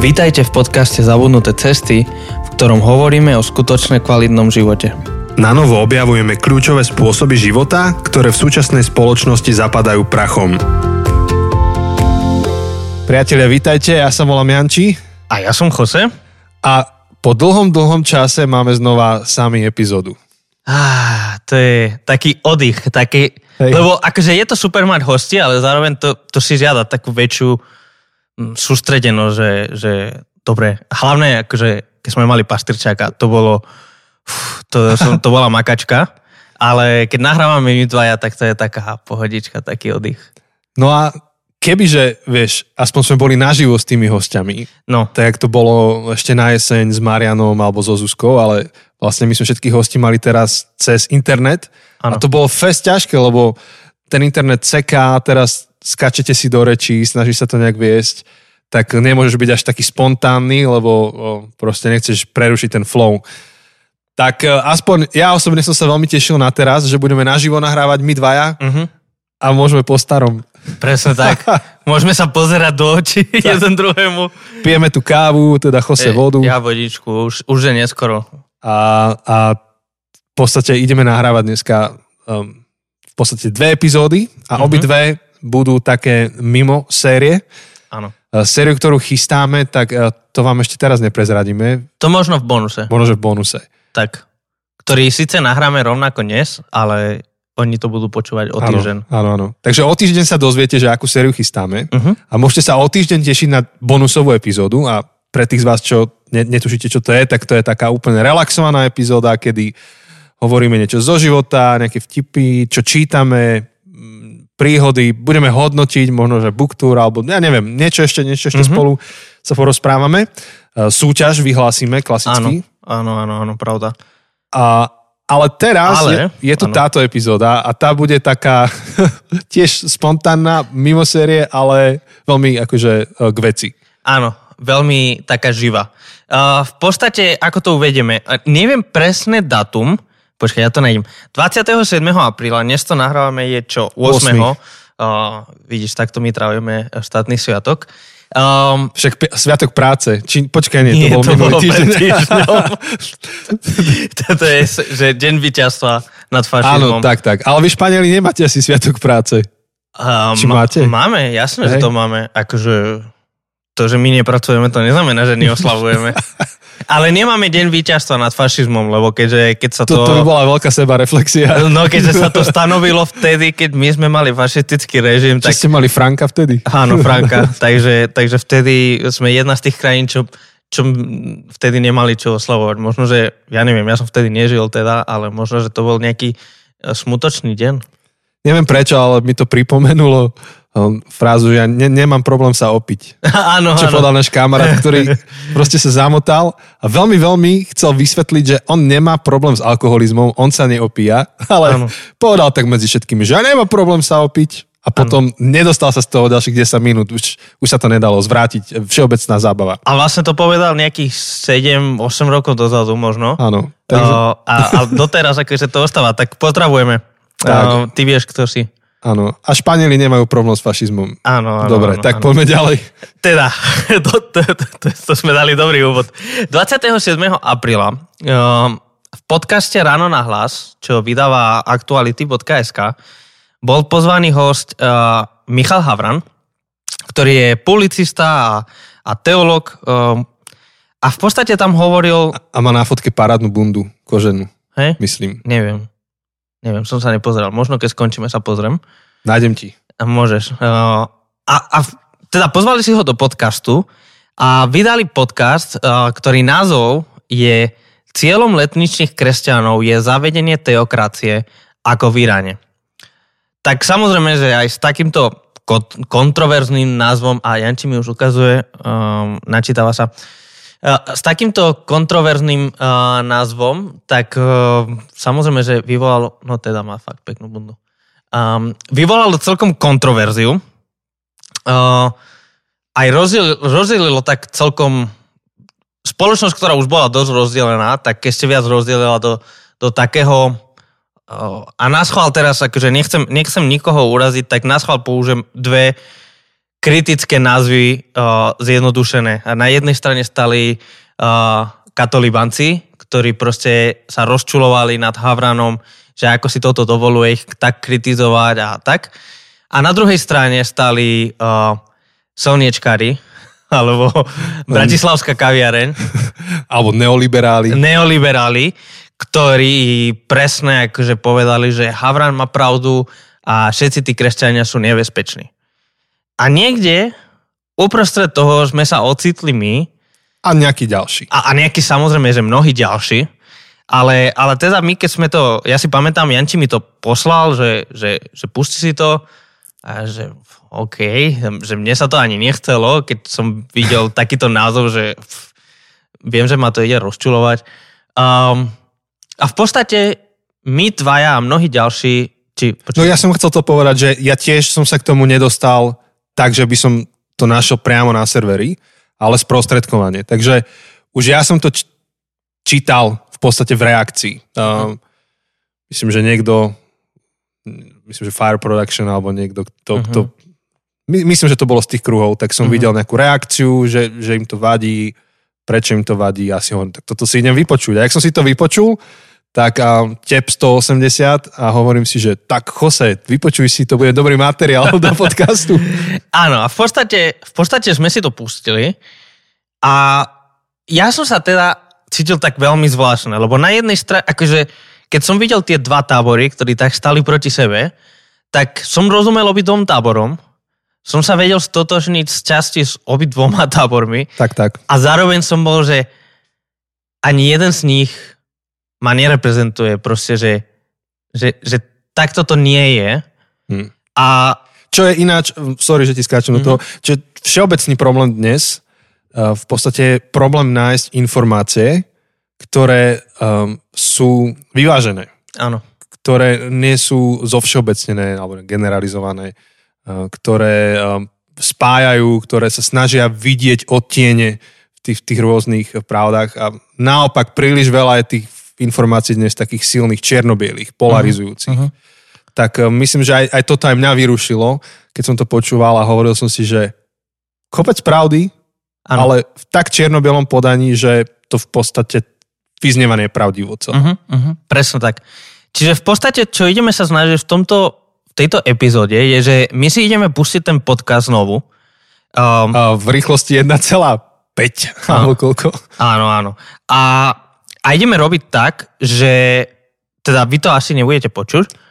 Vítajte v podcaste Zabudnuté cesty, v ktorom hovoríme o skutočne kvalitnom živote. Na novo objavujeme kľúčové spôsoby života, ktoré v súčasnej spoločnosti zapadajú prachom. Priatelia, vítajte, ja sa volám Janči A ja som Jose. a po dlhom, dlhom čase máme znova sami epizódu. Á, to je taký oddych, taký... Hej. Lebo akože je to super mať hosti, ale zároveň to, to si žiada takú väčšiu mm, sústredenosť, že, že dobre. Hlavne akože, keď sme mali Pastrčáka, to bolo... Uf, to, som, to bola makačka. Ale keď nahrávame my dvaja, tak to je taká pohodička, taký oddych. No a kebyže, vieš, aspoň sme boli naživo s tými hostiami, No, tak jak to bolo ešte na jeseň s Marianom alebo so Zuzkou, ale vlastne my sme všetkých hostí mali teraz cez internet Áno. a to bolo fest ťažké, lebo ten internet seká, teraz skačete si do rečí, snaží sa to nejak viesť, tak nemôžeš byť až taký spontánny, lebo o, proste nechceš prerušiť ten flow. Tak e, aspoň ja osobne som sa veľmi tešil na teraz, že budeme naživo nahrávať my dvaja uh-huh. a môžeme po starom. presne tak. Môžeme sa pozerať do očí jeden druhému. Pijeme tu kávu, teda chose vodu. Ja vodičku, už, už je neskoro. a, a v podstate ideme nahrávať dneska um, v podstate dve epizódy a Mhm. obidve budú také mimo série. Áno. Uh, Sériu, ktorú chystáme, tak uh, to vám ešte teraz neprezradíme, To možno v bonuse. možno v bonuse. Tak. Ktorý síce nahráme rovnako dnes, ale oni to budú počúvať o týždeň. Áno, áno. Takže o týždeň sa dozviete, že akú sériu chystáme Uh-huh. a môžete sa o týždeň tešiť na bonusovú epizódu a pre tých z vás, čo ne, netušíte, čo to je, tak to je taká úplne relaxovaná epizóda, kedy hovoríme niečo zo života, nejaké vtipy, čo čítame, príhody, budeme hodnotiť, možno, že booktour, alebo ja neviem, niečo ešte, niečo ešte Mhm. spolu sa porozprávame. E, Súťaž vyhlásime klasicky. Áno, áno, áno, pravda. A, ale teraz Ale, je, je tu áno. táto epizóda a tá bude taká tiež spontánna, mimo série, ale veľmi akože e, k veci. Áno, veľmi taká živá. Uh, v podstate, ako to uvedieme, neviem presné datum, počkaj, ja to nájdem. 27. apríla, dnes to nahrávame, je čo? 8. 8.. Uh, vidíš, takto my trávime štátny sviatok. Um, Však pi- Sviatok práce. Či, počkaj, nie, Nie, to bol to minulý týždeň. Toto je, že deň víťazstva nad fašizmom. Áno, tak, tak. Ale vy Španieli nemáte asi Sviatok práce. Um, Či máte? Máme, jasné, že Hej. to máme. Akože to, že my nepracujeme, to neznamená, že neoslavujeme. Ale nemáme deň víťazstva nad fašizmom, lebo keďže, keď sa to... To, to by bola veľká seba reflexia. No keďže sa to stanovilo vtedy, keď my sme mali fašistický režim, Či tak ste mali Franka vtedy? Áno, Franka. takže, takže vtedy sme jedna z tých krajín, čo, čo vtedy nemali čo oslavovať. Možno, že, ja neviem, ja som vtedy nežil teda, ale možno, že to bol nejaký e, smutočný deň. Neviem prečo, ale mi to pripomenulo um, frázu, ja ne, nemám problém sa opiť. áno, Čo áno. povedal náš kamarát, ktorý proste sa zamotal a veľmi, veľmi chcel vysvetliť, že on nemá problém s alkoholizmom, on sa neopíja, ale Áno. povedal tak medzi všetkými, že ja nemám problém sa opiť a potom nedostal sa z toho ďalších 10 minút, už, už sa to nedalo zvrátiť, všeobecná zábava. A vlastne to povedal nejakých 7-8 rokov dozadu možno. Áno. Takže... Takže, a, a doteraz akože to ostáva, tak pozdravujeme. Tak. Uh, ty vieš, kto si. áno. A Španieli nemajú problém s fašizmom. Áno, áno. Dobre, áno, tak áno. poďme ďalej. Teda, to, to, to, to, to sme dali dobrý úvod. 27. apríla um, v podcaste Ráno na hlas, čo vydáva aktuality.sk, bol pozvaný host uh, Michal Havran, ktorý je policista a, a teolog um, a v podstate tam hovoril... A má na fotke parádnu bundu, koženú, Hej? myslím. Neviem. Neviem, som sa nepozeral. Možno keď skončíme sa pozriem. Nájdem ti. A Môžeš. Uh, a, a teda pozvali si ho do podcastu a vydali podcast, uh, ktorý názov je Cieľom letničných kresťanov je zavedenie teokracie ako v Iráne. Tak samozrejme, že aj s takýmto kontroverzným názvom, a Janči mi už ukazuje, um, načítava sa, Uh, s takýmto kontroverzným uh, názvom, tak uh, samozrejme, že vyvolalo, no teda má fakt peknú bundu, um, vyvolalo celkom kontroverziu. Uh, aj rozdiel, rozdielilo tak celkom spoločnosť, ktorá už bola dosť rozdelená, tak ešte viac rozdielila do, do takého uh, a naschval teraz, akože nechcem, nechcem nikoho uraziť, tak naschval použijem dve kritické názvy uh, zjednodušené. A na jednej strane stali uh, katolibanci, ktorí proste sa rozčulovali nad Havranom, že ako si toto dovoluje ich tak kritizovať a tak. A na druhej strane stali uh, slniečkári, alebo Bratislavská kaviareň. alebo neoliberáli. Neoliberáli, ktorí presne akože povedali, že Havran má pravdu a všetci tí kresťania sú nebezpeční. A niekde uprostred toho sme sa ocitli my. A nejaký ďalší. A, a nejaký samozrejme, že mnohí ďalší. Ale, ale teda my, keď sme to, ja si pamätám, Janči mi to poslal, že, že, že pusti si to a že OK, že mne sa to ani nechcelo, keď som videl takýto názov, že pff, viem, že ma to ide rozčulovať. Um, a v podstate my dvaja a mnohí ďalší... Či, no ja som chcel to povedať, že ja tiež som sa k tomu nedostal tak, že by som to našiel priamo na serveri, ale sprostredkovanie. Takže už ja som to čítal v podstate v reakcii. Uh, myslím, že niekto, myslím, že Fire Production alebo niekto, kto, uh-huh. kto my, myslím, že to bolo z tých kruhov, tak som uh-huh. videl nejakú reakciu, že, že im to vadí, prečo im to vadí, ja si hovorím, tak toto si idem vypočuť. A jak som si to vypočul, tak a TEP 180 a hovorím si, že tak Jose, vypočuj si, to bude dobrý materiál do podcastu. Áno, a v podstate, v podstate sme si to pustili a ja som sa teda cítil tak veľmi zvláštne, lebo na jednej strane, akože keď som videl tie dva tábory, ktorí tak stali proti sebe, tak som rozumel obidvom táborom, som sa vedel stotožniť z časti s obidvoma tábormi. Tak, tak. A zároveň som bol, že ani jeden z nich ma nereprezentuje proste, že, že, že takto to nie je. Hmm. A čo je ináč, sorry, že ti skáčem mm-hmm. do toho, mhm. čo je všeobecný problém dnes, uh, v podstate je problém nájsť informácie, ktoré um, sú vyvážené. Áno. Ktoré nie sú zovšeobecnené alebo generalizované, uh, ktoré um, spájajú, ktoré sa snažia vidieť odtiene v tých, v tých rôznych pravdách a naopak príliš veľa je tých informácií dnes takých silných, čiernobielých, polarizujúcich. Uh-huh. Tak uh, myslím, že aj, aj toto aj mňa vyrušilo, keď som to počúval a hovoril som si, že kopec pravdy, ano. ale v tak čiernobielom podaní, že to v podstate vyznieva nepravdivo celé. Uh-huh, uh-huh. Presne tak. Čiže v podstate, čo ideme sa snažiť v tomto v tejto epizóde je, že my si ideme pustiť ten podcast znovu. Um, a v rýchlosti 1,5 alebo koľko. Áno, áno. A a ideme robiť tak, že teda vy to asi nebudete počuť.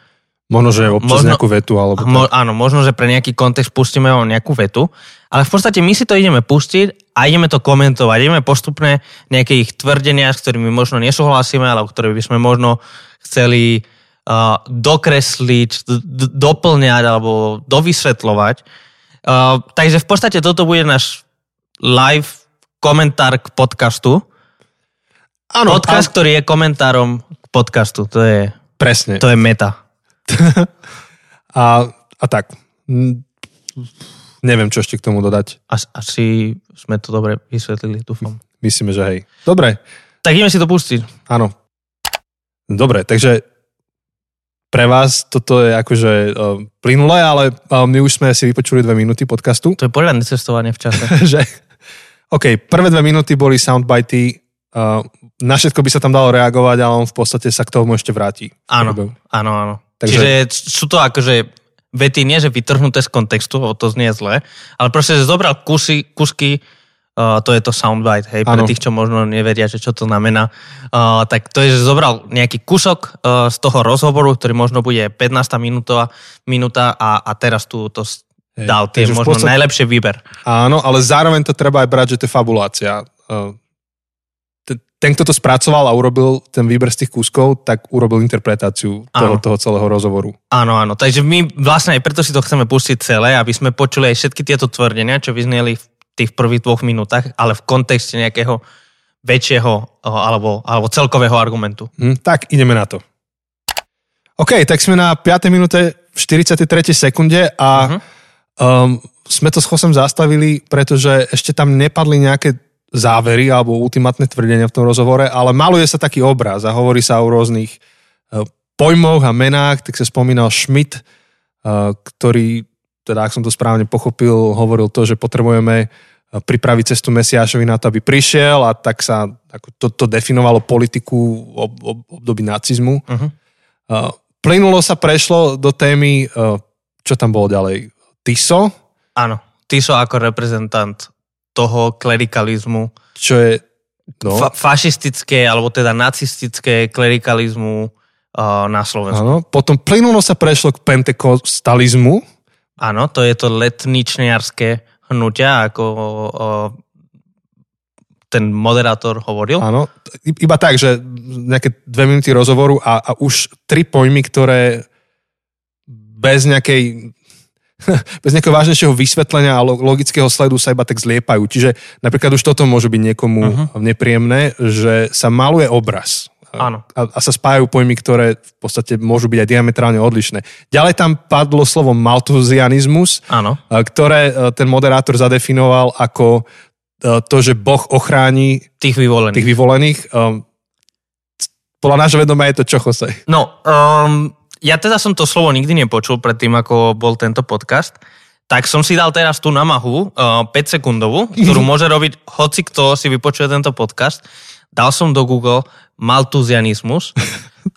Možno, že občas možno, nejakú vetu. Alebo mo, áno, možno, že pre nejaký kontext pustíme vám nejakú vetu. Ale v podstate my si to ideme pustiť a ideme to komentovať. Ideme postupne nejaké ich tvrdenia, s ktorými možno nesúhlasíme, alebo ktoré by sme možno chceli uh, dokresliť, d- doplňať alebo dovysvetľovať. Uh, takže v podstate toto bude náš live komentár k podcastu. Áno, Podcast, a... ktorý je komentárom k podcastu, to je... Presne. To je meta. a, a tak. Neviem, čo ešte k tomu dodať. As, asi sme to dobre vysvetlili, dúfam. Myslíme, že hej. Dobre. Tak ideme si to pustiť. Áno. Dobre, takže pre vás toto je akože uh, plynulé, ale uh, my už sme si vypočuli dve minúty podcastu. To je poriadne cestovanie v čase. že, OK, prvé dve minúty boli soundbity uh, na všetko by sa tam dalo reagovať, ale on v podstate sa k tomu ešte vráti. Áno, áno, áno. Takže... Čiže sú to akože vety nie, že vytrhnuté z kontextu, o to znie zle, ale proste, že zobral kusy, kusky, uh, to je to soundbite, hej, pre tých, čo možno nevedia, že čo to znamená, uh, tak to je, že zobral nejaký kusok uh, z toho rozhovoru, ktorý možno bude 15 minútová minúta a, a teraz tu to hej, dal tie možno podstate... najlepšie výber. Áno, ale zároveň to treba aj brať, že to je fabulácia. Uh, ten, kto to spracoval a urobil ten výber z tých kúskov, tak urobil interpretáciu toho, toho celého rozhovoru. Áno, áno. Takže my vlastne aj preto si to chceme pustiť celé, aby sme počuli aj všetky tieto tvrdenia, čo vyzneli v tých prvých dvoch minútach, ale v kontexte nejakého väčšieho alebo, alebo celkového argumentu. Hm, tak ideme na to. OK, tak sme na 5. minúte v 43. sekunde a uh-huh. um, sme to s Chosem zastavili, pretože ešte tam nepadli nejaké závery alebo ultimátne tvrdenia v tom rozhovore, ale maluje sa taký obraz a hovorí sa o rôznych e, pojmoch a menách, tak sa spomínal Schmidt, e, ktorý teda ak som to správne pochopil, hovoril to, že potrebujeme uh, pripraviť cestu Mesiášovi na to, aby prišiel a tak sa ako to, to definovalo politiku ob, ob, období nacizmu. Uh-huh. Uh, plynulo sa prešlo do témy, čo tam bolo ďalej, Tiso, Áno, Tiso ako reprezentant toho klerikalizmu, čo je no, fa- fašistické alebo teda nacistické klerikalizmu uh, na Slovensku. áno. Potom plynulo sa prešlo k pentekostalizmu, Áno, to je to letničniarské hnutia, ako uh, ten moderátor hovoril. Áno, iba tak, že nejaké dve minúty rozhovoru a, a už tri pojmy, ktoré bez nejakej bez nejakého vážnejšieho vysvetlenia a lo- logického sledu sa iba tak zliepajú. Čiže napríklad už toto môže byť niekomu uh-huh. nepríjemné, že sa maluje obraz. Áno. A, a sa spájajú pojmy, ktoré v podstate môžu byť aj diametrálne odlišné. Ďalej tam padlo slovo maltuzianizmus, Áno. ktoré e, ten moderátor zadefinoval ako e, to, že Boh ochráni Tých vyvolených. tých vyvolených. Um, podľa nášho vedomia je to čo, Jose? No, um, ja teda som to slovo nikdy nepočul predtým, ako bol tento podcast. Tak som si dal teraz tú namahu, uh, 5 sekundovú, ktorú môže robiť hoci kto si vypočuje tento podcast. Dal som do Google maltuzianizmus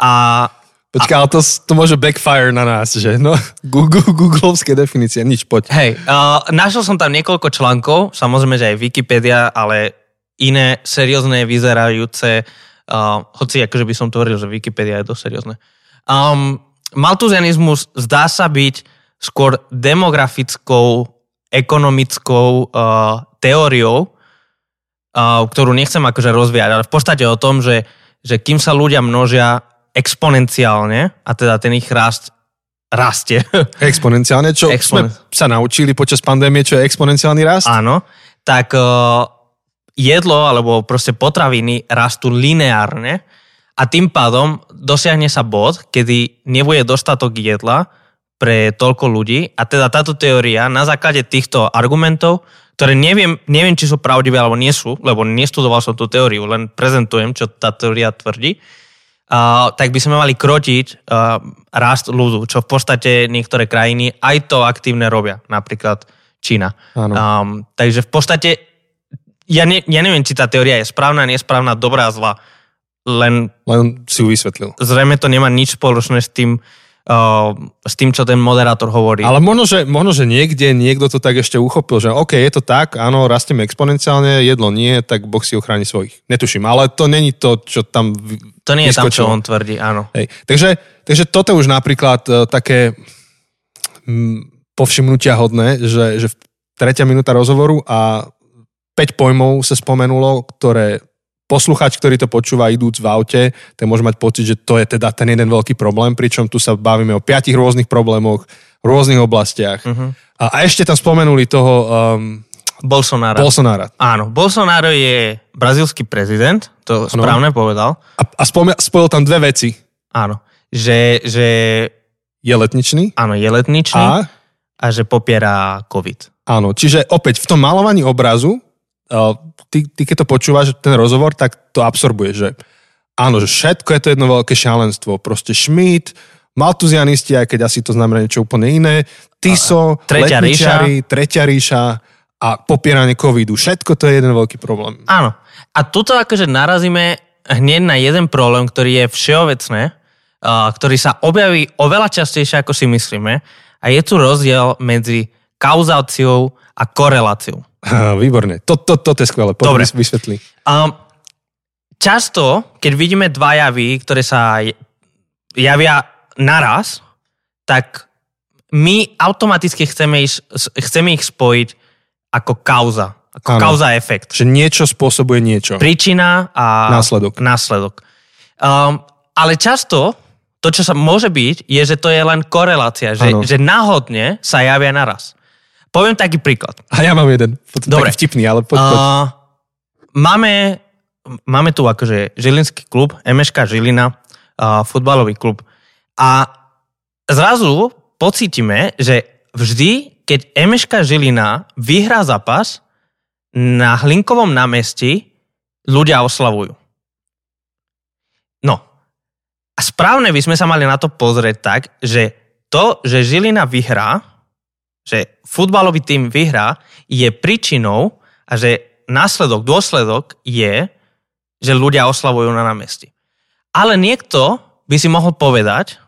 a Počkaj, ale to, to môže backfire na nás, že? No, Google, googlovské definície, nič, poď. hej, uh, našiel som tam niekoľko článkov, samozrejme, že aj Wikipedia, ale iné seriózne vyzerajúce, uh, hoci akože by som tvoril, že Wikipedia je dosť seriózne. Um, maltuzianizmus zdá sa byť skôr demografickou, ekonomickou uh, teóriou, uh, ktorú nechcem akože rozvíjať, ale v podstate o tom, že, že kým sa ľudia množia exponenciálne, a teda ten ich rast rastie, Exponenciálne, čo Expone- sme sa naučili počas pandémie, čo je exponenciálny rast? áno, tak uh, jedlo alebo proste potraviny rastú lineárne a tým pádom dosiahne sa bod, kedy nebude dostatok jedla pre toľko ľudí a teda táto teória na základe týchto argumentov, ktoré neviem, neviem či sú pravdivé alebo nie sú, lebo nestudoval som tú teóriu, len prezentujem, čo tá teória tvrdí, uh, tak by sme mali krotiť uh, rast ľudu, čo v podstate niektoré krajiny aj to aktívne robia, napríklad Čína. Áno. Um, takže v podstate ja, ne, ja neviem, či tá teória je správna, nesprávna, dobrá, zlá, len Len si ju vysvetlil. zrejme to nemá nič spoločné s tým, uh, s tým, čo ten moderátor hovorí. Ale možno že, možno, že niekde niekto to tak ešte uchopil, že OK, je to tak, áno, rastieme exponenciálne, jedlo nie, tak Boh si ochráni svojich. Netuším, ale to není to, čo tam to nie je tam, čo vyskočilo. on tvrdí, áno. Hej. Takže, takže toto už napríklad e, také mm, povšimnutia hodné, že, že tretia minúta rozhovoru a 5 pojmov sa spomenulo, ktoré posluchač, ktorý to počúva idúc v aute, ten môže mať pocit, že to je teda ten jeden veľký problém, pričom tu sa bavíme o piatich rôznych problémoch, v rôznych oblastiach. Uh-huh. A, a ešte tam spomenuli toho um, Bolsonaro. Bolsonára. Áno, Bolsonaro je brazilský prezident, to správne povedal. A, a spome- spojil tam dve veci. Áno, že, že Je letničný áno, je letničný a, a že popiera COVID. Áno, čiže opäť v tom malovaní obrazu, ty, ty keď to počúvaš, ten rozhovor, tak to absorbuje, že áno, že všetko je to jedno veľké šialenstvo. Proste Schmidt, Maltuzianisti, aj keď asi to znamená niečo úplne iné, Tiso, Tretia letničiari, Tretia ríša a popieranie covidu. Všetko to je jeden veľký problém. Áno. A tuto akože narazíme hneď na jeden problém, ktorý je všeobecné, ktorý sa objaví oveľa častejšie, ako si myslíme. A je tu rozdiel medzi kauzáciou a koreláciou. Výborne. To, to, toto je skvelé. Poď Dobre. vys- vysvetli. Um, často, keď vidíme dva javy, ktoré sa javia naraz, tak my automaticky chceme, s- chceme ich spojiť ako kauza. Ako Áno. kauza-efekt. Že niečo spôsobuje niečo. Príčina a Následok. následok. Um, ale často to, čo sa môže byť, je, že to je len korelácia, že, že náhodne sa javia naraz. Poviem taký príklad. A ja mám jeden. Dobre. Taký vtipný, ale poď, poď. Uh, máme, máme tu akože Žilinský klub, MŠK Žilina, uh, futbalový klub. A zrazu pocítime, že vždy, keď MŠK Žilina vyhrá zápas, na Hlinkovom námestí ľudia oslavujú. No. A správne by sme sa mali na to pozrieť tak, že to, že Žilina vyhrá, že futbalový tým vyhrá, je príčinou a že následok, dôsledok je, že ľudia oslavujú na námestí. Ale niekto by si mohol povedať,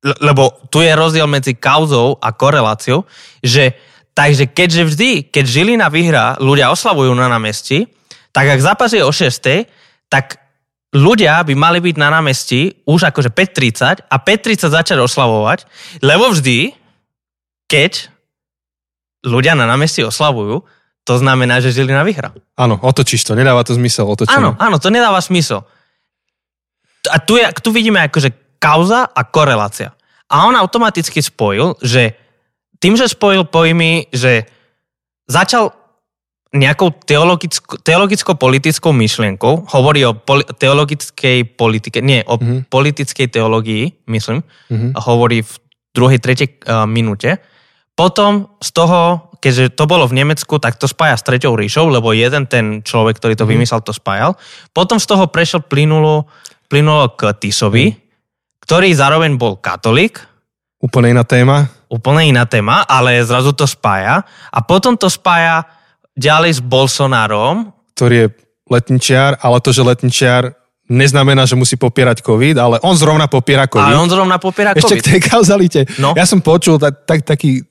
lebo tu je rozdiel medzi kauzou a koreláciou, že takže keďže vždy, keď Žilina vyhrá, ľudia oslavujú na námestí, tak ak zápas je o 6, tak ľudia by mali byť na námestí už akože 5.30 a 5.30 začať oslavovať, lebo vždy, keď ľudia na námestí oslavujú, to znamená, že Žilina vyhrá. Áno, otočíš to, nedáva to zmysel. Otočené. Áno, áno, to nedáva smysel. A tu, je, tu vidíme akože kauza a korelácia. A on automaticky spojil, že tým, že spojil pojmy, že začal nejakou teologicko, teologicko-politickou myšlienkou, hovorí o poli, teologickej politike, nie, o mm-hmm. politickej teológii, myslím, mm-hmm. hovorí v druhej, tretej uh, minúte. Potom z toho, keďže to bolo v Nemecku, tak to spája s Treťou ríšou, lebo jeden ten človek, ktorý to mm-hmm. vymyslel, to spájal. Potom z toho prešiel plynulo, plynulo k Tisovi, mm-hmm ktorý zároveň bol katolík. Úplne iná téma. Úplne iná téma, ale zrazu to spája. A potom to spája ďalej s Bolsonarom. Ktorý je letničiar, ale to, že letničiar neznamená, že musí popierať COVID, ale on zrovna popiera COVID. Ale on zrovna popiera COVID. Ešte k tej kauzalite. No. Ja som počul tak, tak, taký,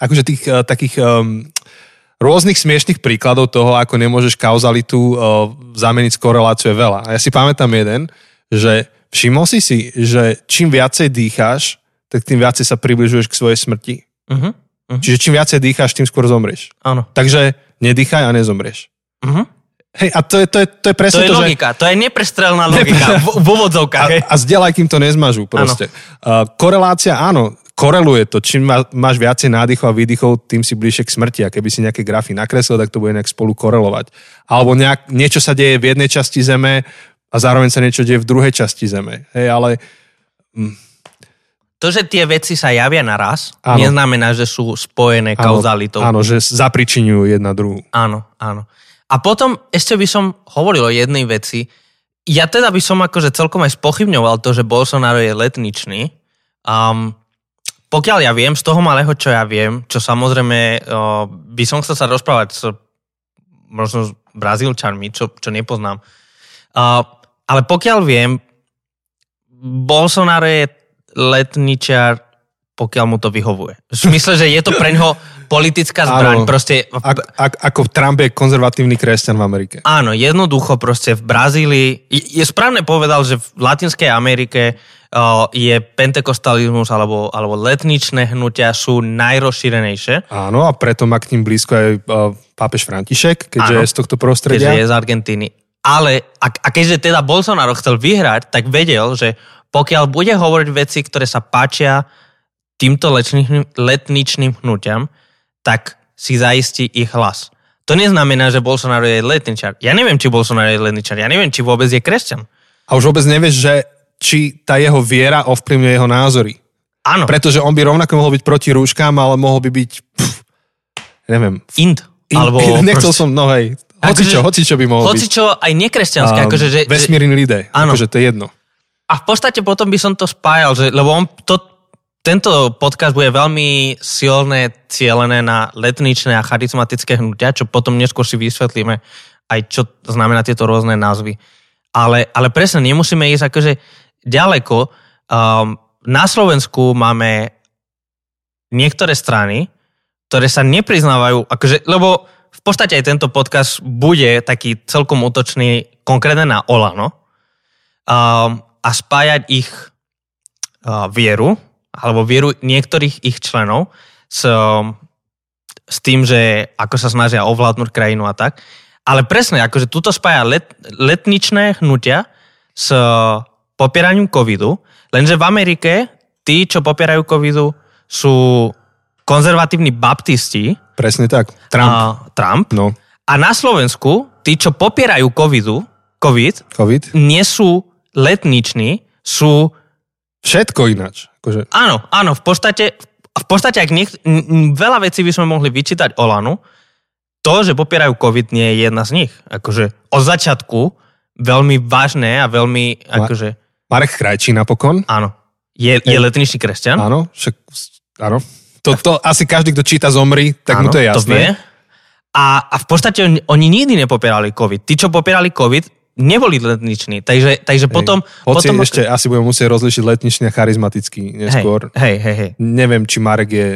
akože tých uh, takých um, rôznych smiešných príkladov toho, ako nemôžeš kauzalitu uh, zameniť s koreláciou je veľa. A ja si pamätám jeden, že Všimol si si, že čím viacej dýcháš, tak tým viacej sa približuješ k svojej smrti. Uh-huh. Uh-huh. Čiže čím viacej dýcháš, tým skôr zomrieš. Áno. Takže nedýchaj a nezomrieš. Uh-huh. Hej, a to je, to je, to je presne to, je to, logika, že... to je neprestrelná logika v, v úvodzovkách. A, a zdieľaj, kým to nezmažú proste. Uh, korelácia, áno, koreluje to. Čím má, máš viacej nádychov a výdychov, tým si bližšie k smrti. A keby si nejaké grafy nakreslil, tak to bude nejak spolu korelovať. Alebo nejak, niečo sa deje v jednej časti Zeme, a zároveň sa niečo deje v druhej časti Zeme. Hej, ale... Hm. To, že tie veci sa javia naraz, áno. neznamená, že sú spojené áno, kauzalitou. Áno, že zapričinujú jedna druhú. Áno, áno. A potom ešte by som hovoril o jednej veci. Ja teda by som akože celkom aj spochybňoval to, že Bolsonaro je letničný. Um, pokiaľ ja viem, z toho malého, čo ja viem, čo samozrejme uh, by som chcel sa rozprávať s možno s Brazílčanmi, čo, čo nepoznám. Uh, ale pokiaľ viem, Bolsonaro je letničar, pokiaľ mu to vyhovuje. V smysle, že je to pre ňoho politická zbraň. Áno, proste... Ak, ak, ako Trump je konzervatívny kresťan v Amerike. Áno, jednoducho proste v Brazílii. Je, je správne povedal, že v Latinskej Amerike uh, je pentekostalizmus alebo, alebo letničné hnutia sú najrozšírenejšie. Áno, a preto má k ním blízko aj uh, pápež František, keďže Áno, je z tohto prostredia. Keďže je z Argentíny. Ale a, a keďže teda Bolsonaro chcel vyhrať, tak vedel, že pokiaľ bude hovoriť veci, ktoré sa páčia týmto letničným, letničným hnutiam, tak si zaistí ich hlas. To neznamená, že Bolsonaro je letničar. Ja neviem, či Bolsonaro je letničar. Ja neviem, či vôbec je kresťan. A už vôbec nevieš, že či tá jeho viera ovplyvňuje jeho názory. Áno. Pretože on by rovnako mohol byť proti rúškám, ale mohol by byť, pff, neviem. Int. In, alebo nechcel proste... som, no hej, Hoci čo, hoci čo by mohol hoci čo, aj nekresťanské. Um, akože, že, vesmírny lidé, áno. akože to je jedno. A v podstate potom by som to spájal, že, lebo on to, tento podcast bude veľmi silné, cielené na letničné a charizmatické hnutia, čo potom neskôr si vysvetlíme aj čo znamená tieto rôzne názvy. Ale, ale presne, nemusíme ísť akože ďaleko. Um, na Slovensku máme niektoré strany, ktoré sa nepriznávajú, akože, lebo v podstate aj tento podcast bude taký celkom útočný konkrétne na Olano a, a spájať ich a, vieru, alebo vieru niektorých ich členov s, s tým, že ako sa snažia ovládnuť krajinu a tak. Ale presne, akože tuto spája let, letničné hnutia s popieraním covidu, lenže v Amerike tí, čo popierajú covidu, sú konzervatívni baptisti. Presne tak. Trump. A, Trump. No. A na Slovensku tí, čo popierajú covidu, COVID, COVID, nie sú letniční, sú... Všetko ináč. Akože... Áno, áno, v podstate, v podstate ak niek- veľa vecí by sme mohli vyčítať Olanu, to, že popierajú COVID, nie je jedna z nich. Akože od začiatku veľmi vážne a veľmi... Akože... Marek Krajčí napokon. Áno. Je, je letničný kresťan. Áno, však, áno. To, to asi každý, kto číta Zomri, tak mu to je jasné. To vie. A, a v podstate oni, oni nikdy nepopierali COVID. Tí, čo popierali COVID, neboli letniční. Takže, takže Hej. potom... Hoci potom ešte asi budeme musieť rozlišiť letničný a charizmatický neskôr. Hej, hej, hej. Neviem, či Marek je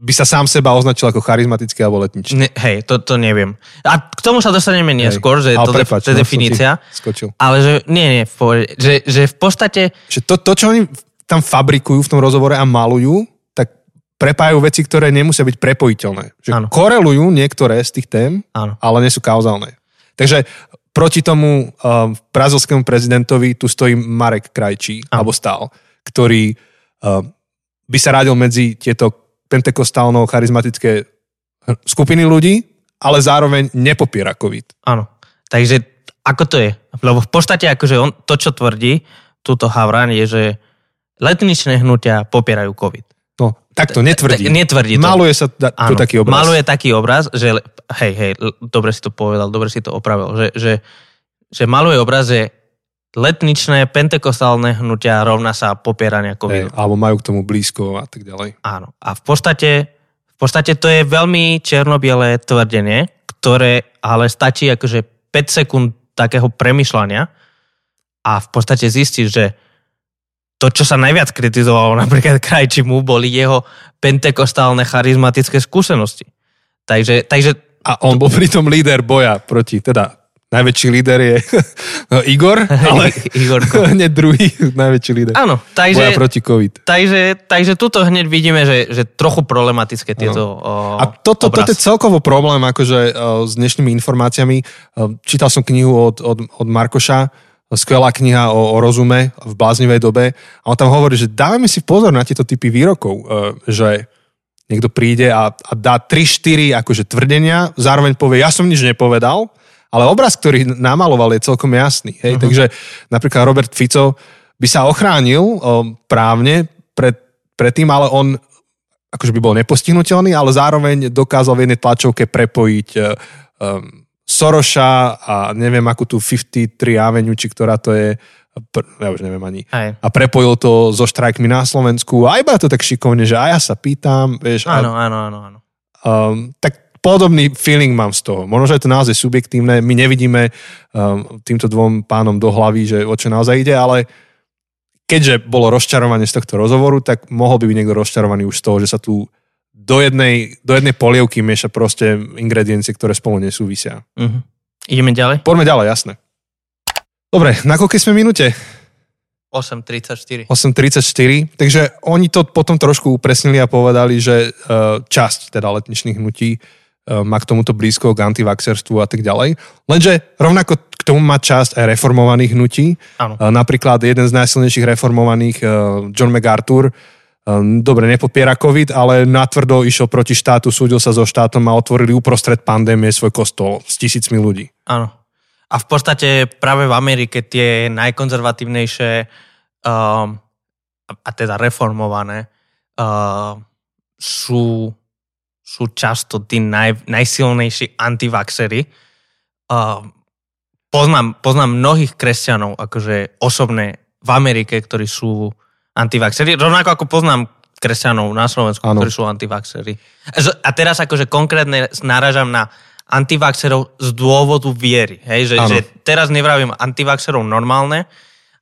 by sa sám seba označil ako charizmatický alebo letničný. Ne, hej, to, to neviem. A k tomu sa dostaneme neskôr, že Ale to, prepáč, to je no, definícia. Skočil. Ale že nie, nie, v pohode. že, že v podstate Že to, to, čo oni tam fabrikujú v tom rozhovore a malujú, tak prepájajú veci, ktoré nemusia byť prepojiteľné. Že Áno. korelujú niektoré z tých tém, Áno. ale nie sú kauzálne. Takže proti tomu um, brazilskému prezidentovi tu stojí Marek Krajčí, Áno. alebo stál, ktorý um, by sa radil medzi tieto pentekostálno-charizmatické skupiny ľudí, ale zároveň nepopiera COVID. Áno. Takže ako to je? Lebo v podstate akože on, to, čo tvrdí túto Havran, je, že letničné hnutia popierajú COVID. No, takto netvrdí. Tak netvrdí to. Maluje sa tu taký obraz. maluje taký obraz, že, hej, hej, dobre si to povedal, dobre si to opravil, že, že, že maluje obraz, že letničné pentekostálne hnutia rovná sa popierania covidu. alebo majú k tomu blízko a tak ďalej. Áno. A v podstate, v podstate to je veľmi černobiele tvrdenie, ktoré ale stačí akože 5 sekúnd takého premyšľania a v podstate zistíš, že to, čo sa najviac kritizovalo napríklad Krajčimu, boli jeho pentekostálne charizmatické skúsenosti. Takže, takže A on bol pritom líder boja proti, teda najväčší líder je no, Igor, ale Igorko. hneď druhý najväčší líder Áno, boja takže, proti COVID. takže, takže tuto hneď vidíme, že, že trochu problematické tieto o, A toto, toto obraz. je celkovo problém akože s dnešnými informáciami. Čítal som knihu od, od, od Markoša, skvelá kniha o, o rozume v bláznivej dobe a on tam hovorí, že dávame si pozor na tieto typy výrokov, že niekto príde a, a dá 3-4 akože tvrdenia, zároveň povie, ja som nič nepovedal, ale obraz, ktorý namaloval, je celkom jasný. Hej? Uh-huh. Takže napríklad Robert Fico by sa ochránil um, právne pred, pred tým, ale on akože by bol nepostihnutelný, ale zároveň dokázal v jednej tlačovke prepojiť um, Soroša a neviem akú tú 53 Avenue, či ktorá to je, ja už neviem ani. Hej. A prepojil to so štrajkmi na Slovensku a iba to tak šikovne, že a ja sa pýtam, vieš, a Áno, áno, áno, áno. Um, tak podobný feeling mám z toho. Možno, že je to naozaj subjektívne, my nevidíme um, týmto dvom pánom do hlavy, že o čo naozaj ide, ale keďže bolo rozčarovanie z tohto rozhovoru, tak mohol by byť niekto rozčarovaný už z toho, že sa tu do jednej, do jednej polievky mieša proste ingrediencie, ktoré spolu nesúvisia. Mhm. Ideme ďalej? Poďme ďalej, jasné. Dobre, na koľkej sme minúte? 8.34. 8.34, takže oni to potom trošku upresnili a povedali, že uh, časť teda letničných hnutí uh, má k tomuto blízko, k antivaxerstvu a tak ďalej. Lenže rovnako k tomu má časť aj reformovaných hnutí. Áno. Uh, napríklad jeden z najsilnejších reformovaných, John MacArthur, dobre, nepopiera COVID, ale natvrdo išiel proti štátu, súdil sa so štátom a otvorili uprostred pandémie svoj kostol s tisícmi ľudí. Áno. A v podstate práve v Amerike tie najkonzervatívnejšie um, a, teda reformované uh, sú, sú často tí naj, najsilnejší antivaxery. Uh, poznám, poznám mnohých kresťanov, akože osobne v Amerike, ktorí sú antivaxery. Rovnako ako poznám kresťanov na Slovensku, Áno. ktorí sú antivaxery. A teraz akože konkrétne náražam na antivaxerov z dôvodu viery. Hej? Že, že teraz nevravím antivaxerov normálne,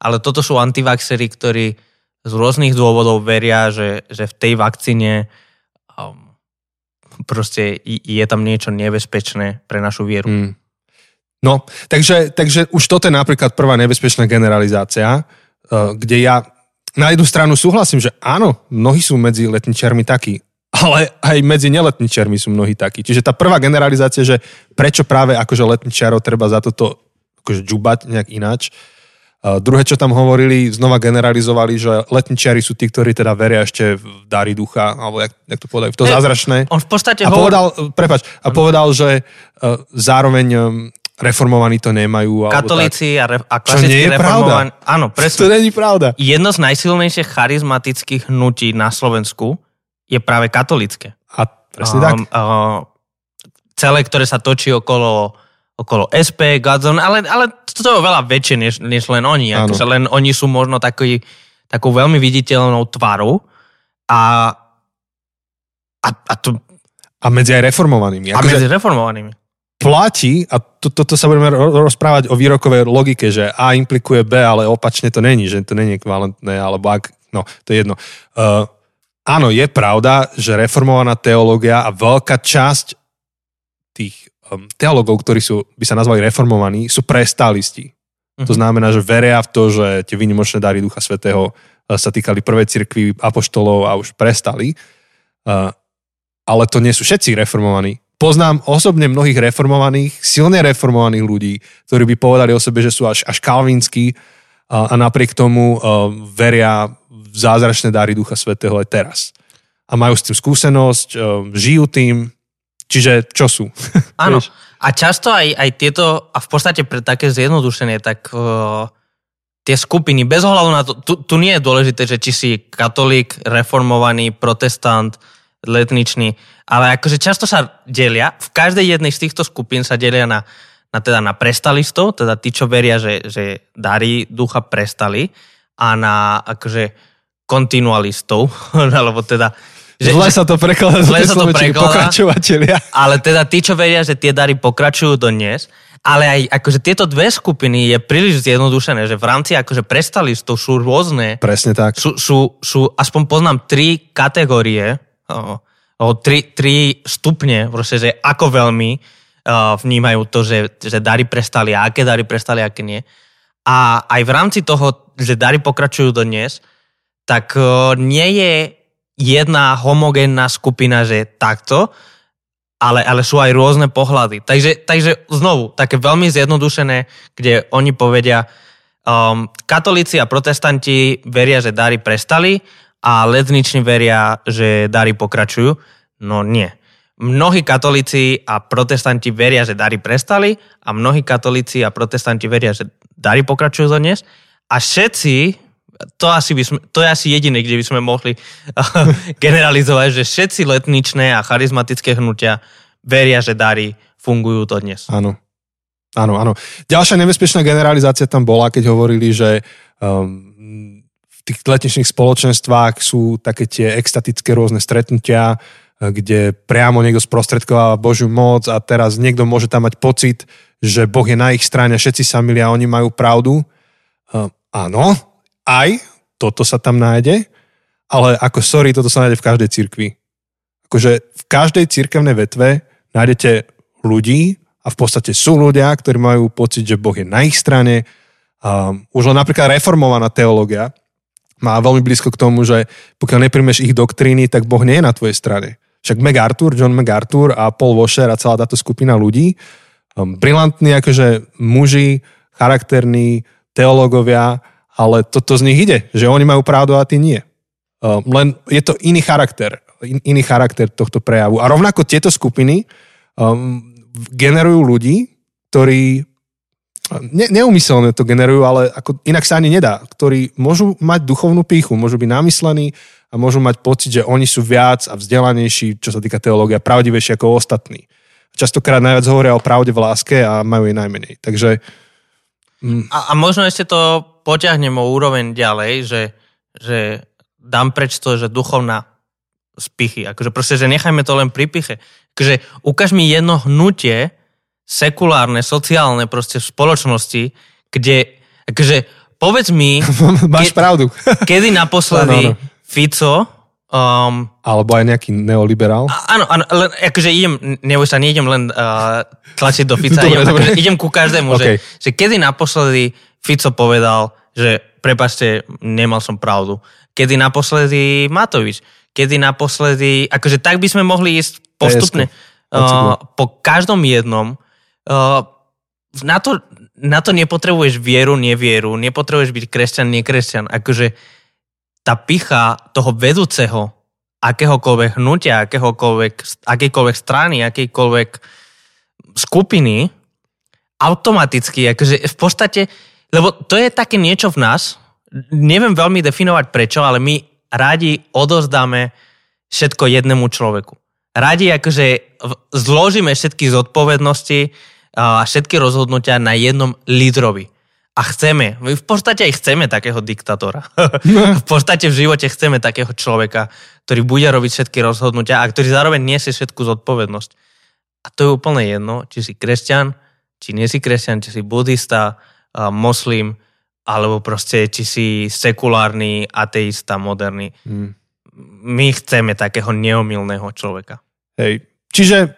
ale toto sú antivaxery, ktorí z rôznych dôvodov veria, že, že v tej vakcíne um, proste je tam niečo nebezpečné pre našu vieru. Mm. No, takže, takže už toto je napríklad prvá nebezpečná generalizácia, eh, kde ja na jednu stranu súhlasím, že áno, mnohí sú medzi letničiarmi takí, ale aj medzi neletničiarmi sú mnohí takí. Čiže tá prvá generalizácia, že prečo práve akože letničiarov treba za toto akože džubať nejak ináč. Uh, druhé, čo tam hovorili, znova generalizovali, že letničiari sú tí, ktorí teda veria ešte v dary ducha, alebo jak, jak to povedajú, v to Hej, zázračné. On v podstate A hovor- povedal, prepač, a povedal, že uh, zároveň um, reformovaní to nemajú. katolíci a, re- a nie klasicky je reformovaní. Áno, Tak. To presne. není pravda. Jedno z najsilnejších charizmatických hnutí na Slovensku je práve katolické. A presne tak. uh, celé, ktoré sa točí okolo, okolo SP, Godzone, ale, ale to je oveľa väčšie, než, než len oni. Akože len oni sú možno taký, takou veľmi viditeľnou tvarou a A, a, to, A medzi aj reformovanými. a Akože medzi reformovanými. platí, a to, toto sa budeme ro- rozprávať o výrokovej logike, že A implikuje B, ale opačne to není, že to není ekvivalentné, alebo ak, no, to je jedno. Uh, áno, je pravda, že reformovaná teológia a veľká časť tých um, teológov, ktorí sú, by sa nazvali reformovaní, sú prestálisti. To Mhm. znamená, že veria v to, že tie výnimočné dary Ducha Svetého uh, sa týkali prvej cirkvi apoštolov a už prestali. Uh, ale to nie sú všetci reformovaní. Poznám osobne mnohých reformovaných, silne reformovaných ľudí, ktorí by povedali o sebe, že sú až, až kalvínsky a, a napriek tomu uh, veria zázračné dary Ducha Svetého aj teraz. A majú s tým skúsenosť, uh, žijú tým, čiže čo sú? Áno. A často aj, aj tieto, a v podstate pre také zjednodušenie, tak uh, tie skupiny, bez ohľadu na to, tu, tu nie je dôležité, že či si katolík, reformovaný, protestant, letničný, ale akože často sa delia, v každej jednej z týchto skupín sa delia na, na, teda na prestalistov, teda tí, čo veria, že, že dary ducha prestali a na akože kontinualistov, alebo teda že, Zle sa to prekladá Zle sa to prekladá. pokračovateľia. ale teda tí, čo veria, že tie dary pokračujú do dnes, ale aj akože tieto dve skupiny je príliš zjednodušené, že v rámci akože prestalistov sú rôzne, Presne tak. sú, sú, sú aspoň poznám tri kategórie, o, o, tri, tri stupne, proste, že ako veľmi uh, vnímajú to, že, že dary prestali a aké dary prestali, aké nie. A aj v rámci toho, že dary pokračujú do dnes, tak uh, nie je jedna homogénna skupina, že takto, ale, ale sú aj rôzne pohľady. Takže, takže znovu, také veľmi zjednodušené, kde oni povedia, um, katolíci a protestanti veria, že dary prestali a ledniční veria, že dary pokračujú. No nie. Mnohí katolíci a protestanti veria, že dary prestali a mnohí katolíci a protestanti veria, že dary pokračujú do dnes a všetci to, asi by sme, to je asi jediné, kde by sme mohli generalizovať, že všetci letničné a charizmatické hnutia veria, že dary fungujú to dnes. Áno. Áno, áno. Ďalšia nebezpečná generalizácia tam bola, keď hovorili, že um, v tých letničných spoločenstvách sú také tie extatické rôzne stretnutia, eh, kde priamo niekto sprostredkováva Božiu moc a teraz niekto môže tam mať pocit, že Boh je na ich strane, všetci sa milia, oni majú pravdu. Uh, áno, aj toto sa tam nájde, ale ako sorry, toto sa nájde v každej cirkvi. Akože v každej cirkevnej vetve nájdete ľudí a v podstate sú ľudia, ktorí majú pocit, že Boh je na ich strane. Um, už len napríklad reformovaná teológia má veľmi blízko k tomu, že pokiaľ nepríjmeš ich doktríny, tak Boh nie je na tvojej strane. Však MacArthur, John MacArthur a Paul Washer a celá táto skupina ľudí, um, brilantní akože muži, charakterní, teológovia, ale toto z nich ide, že oni majú pravdu a ty nie. Um, len je to iný charakter, in, iný charakter tohto prejavu. A rovnako tieto skupiny um, generujú ľudí, ktorí ne, neumyselne to generujú, ale ako, inak sa ani nedá, ktorí môžu mať duchovnú píchu, môžu byť namyslení a môžu mať pocit, že oni sú viac a vzdelanejší, čo sa týka teológia, pravdivejší ako ostatní. Častokrát najviac hovoria o pravde v láske a majú jej najmenej. Takže A, a možno ešte to poťahnem o úroveň ďalej, že, že dám preč to, že duchovná spichy. Akože proste, že nechajme to len pri piche. Akože ukáž mi jedno hnutie sekulárne, sociálne proste v spoločnosti, kde, akože povedz mi, máš Ke- pravdu. kedy naposledy Áno, áno. Fico um, Alebo aj nejaký neoliberál. Áno, áno, len, akože idem, neboj sa, neidem len uh, tlačiť do Fica, Dobre, idem, dobre. akože idem ku každému, OK. že, že kedy naposledy Fico povedal, že prepačte, nemal som pravdu. Kedy naposledy Matovič, kedy naposledy, akože tak by sme mohli ísť postupne uh, po každom jednom. Uh, na, to, na to nepotrebuješ vieru, nevieru, nepotrebuješ byť kresťan, nekresťan. Akože tá picha toho vedúceho akéhokoľvek hnutia, akéhokoľvek, akejkoľvek strany, akejkoľvek skupiny, automaticky, akože v podstate, lebo to je také niečo v nás, neviem veľmi definovať prečo, ale my radi odozdáme všetko jednému človeku. Radi akože zložíme všetky zodpovednosti a všetky rozhodnutia na jednom lídrovi. A chceme, my v podstate aj chceme takého diktátora. v podstate v živote chceme takého človeka, ktorý bude robiť všetky rozhodnutia a ktorý zároveň nesie všetku zodpovednosť. A to je úplne jedno, či si kresťan, či nie si kresťan, či si budista, moslim, alebo proste či si sekulárny, ateista, moderný. Hmm. My chceme takého neomilného človeka. Hej. Čiže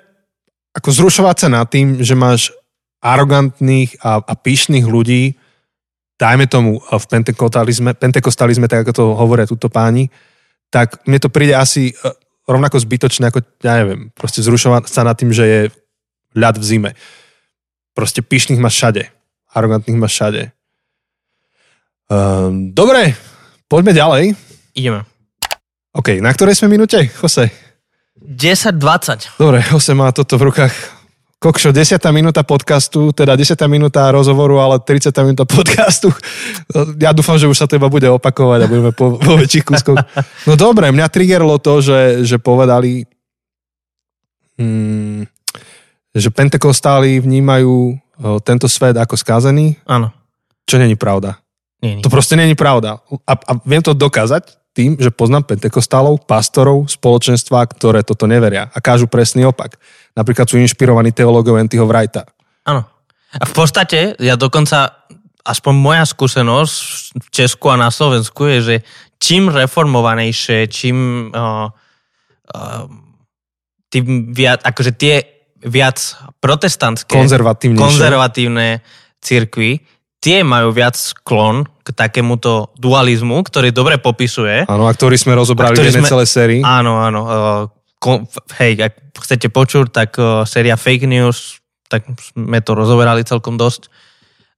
ako zrušovať sa nad tým, že máš arogantných a, a pyšných ľudí, dajme tomu v pentekostalizme, pentekostalizme, tak ako to hovoria túto páni, tak mne to príde asi e, rovnako zbytočné, ako, ja neviem, proste zrušovať sa nad tým, že je ľad v zime. Proste pyšných máš všade. Arogantných máš všade. Um, dobre, poďme ďalej. Ideme. OK, na ktorej sme minúte, Jose? 10-20. Dobre, Jose má toto v rukách. Kokšo, 10. minúta podcastu, teda 10. minúta rozhovoru, ale 30. minúta podcastu. Ja dúfam, že už sa to iba bude opakovať a budeme po, po väčších kúskoch. No dobre, mňa triggerlo to, že, že povedali, hmm, že pentekostáli vnímajú tento svet ako skázený. Áno. Čo není pravda. Nie, nie. To proste není pravda. A, a viem to dokázať tým, že poznám pentekostálov, pastorov, spoločenstva, ktoré toto neveria a kážu presný opak. Napríklad sú inšpirovaní teológov Antiho Wrighta. Áno. A v podstate, ja dokonca, aspoň moja skúsenosť v Česku a na Slovensku je, že čím reformovanejšie, čím uh, uh, tým viac, akože tie viac protestantské, konzervatívne církvy, tie majú viac sklon k takémuto dualizmu, ktorý dobre popisuje. Áno, a ktorý sme rozobrali v jednej sme... celej sérii. Áno, áno. Uh, kon, hej, ak chcete počuť, tak uh, séria Fake News, tak sme to rozoberali celkom dosť.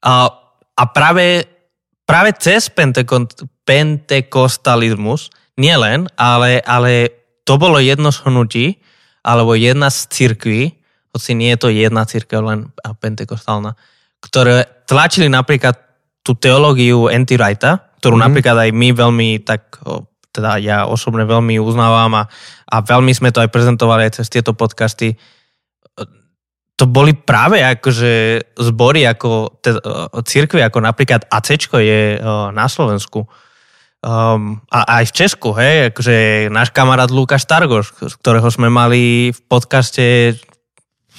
Uh, a práve, práve cez pentekon, pentekostalizmus, nielen, ale, ale to bolo jedno z hnutí, alebo jedna z cirkví, hoci nie je to jedna církev, len pentekostálna, ktoré tlačili napríklad tú teológiu Anti ktorú mm-hmm. napríklad aj my veľmi tak, teda ja osobne veľmi uznávam a, a veľmi sme to aj prezentovali aj cez tieto podcasty. To boli práve akože zbory ako te, církvy, ako napríklad ACčko je na Slovensku. Um, a aj v Česku, hej, akože náš kamarát Lukáš Targoš, ktorého sme mali v podcaste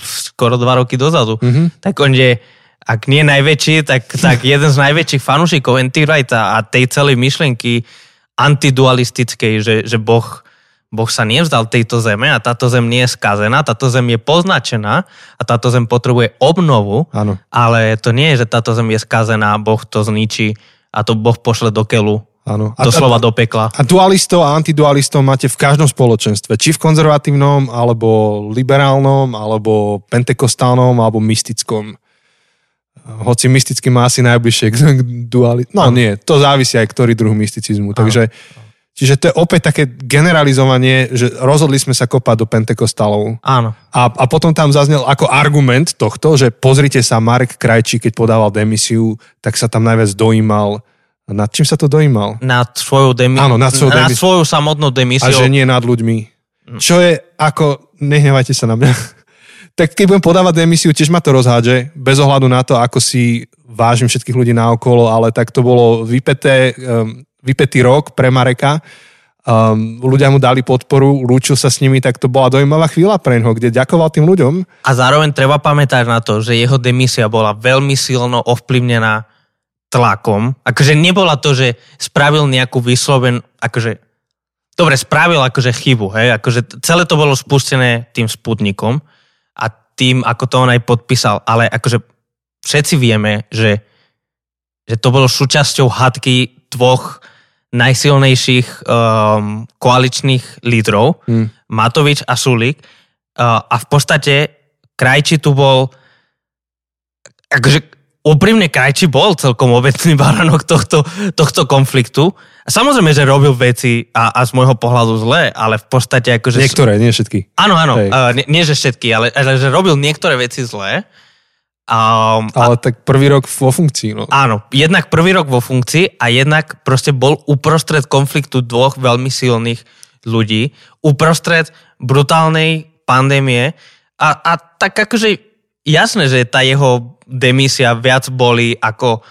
skoro dva roky dozadu, mm-hmm. tak on je ak nie najväčší, tak, tak jeden z najväčších fanúšikov Anti-Wrighta a tej celej myšlenky antidualistickej, že, že boh, boh sa nevzdal tejto zeme a táto zem nie je skazená, táto zem je poznačená a táto zem potrebuje obnovu, ano. ale to nie je, že táto zem je skazená, Boh to zničí a to Boh pošle do kelu Áno. Doslova do pekla. A dualistov a antidualistov máte v každom spoločenstve. Či v konzervatívnom, alebo liberálnom, alebo pentekostálnom, alebo mystickom. Hoci mysticky má asi najbližšie k duali... No nie, to závisí aj ktorý druh mysticizmu. Takže, čiže to je opäť také generalizovanie, že rozhodli sme sa kopať do pentekostalov. Áno. A, a potom tam zaznel ako argument tohto, že pozrite sa, Marek Krajčí, keď podával demisiu, tak sa tam najviac dojímal nad čím sa to dojímal? Nad svoju, demi- Áno, nad svoju, nad svoju samotnú demisiu. A že nie nad ľuďmi. Čo je ako, nehnevajte sa na mňa, tak keď budem podávať demisiu, tiež ma to rozhádže, bez ohľadu na to, ako si vážim všetkých ľudí naokolo, ale tak to bolo vypeté, um, vypetý rok pre Mareka. Um, ľudia mu dali podporu, lúčil sa s nimi, tak to bola dojímavá chvíľa pre neho, kde ďakoval tým ľuďom. A zároveň treba pamätať na to, že jeho demisia bola veľmi silno ovplyvnená tlakom. Akože nebola to, že spravil nejakú vysloven, akože dobre, spravil akože chybu, hej, akože celé to bolo spustené tým sputnikom, tým, ako to on aj podpísal, ale akože všetci vieme, že, že to bolo súčasťou hadky dvoch najsilnejších um, koaličných lídrov, hmm. Matovič a Sulik. Uh, a v podstate Krajči tu bol akože úprimne Krajči bol celkom obecný baranok tohto, tohto konfliktu. Samozrejme, že robil veci a, a z môjho pohľadu zlé, ale v podstate akože... Niektoré, nie všetky. Áno, áno, uh, nie, nie že všetky, ale, ale že robil niektoré veci zlé. Um, ale a, tak prvý rok vo funkcii. No. Áno, jednak prvý rok vo funkcii a jednak proste bol uprostred konfliktu dvoch veľmi silných ľudí, uprostred brutálnej pandémie a, a tak akože jasné, že tá jeho demisia viac boli ako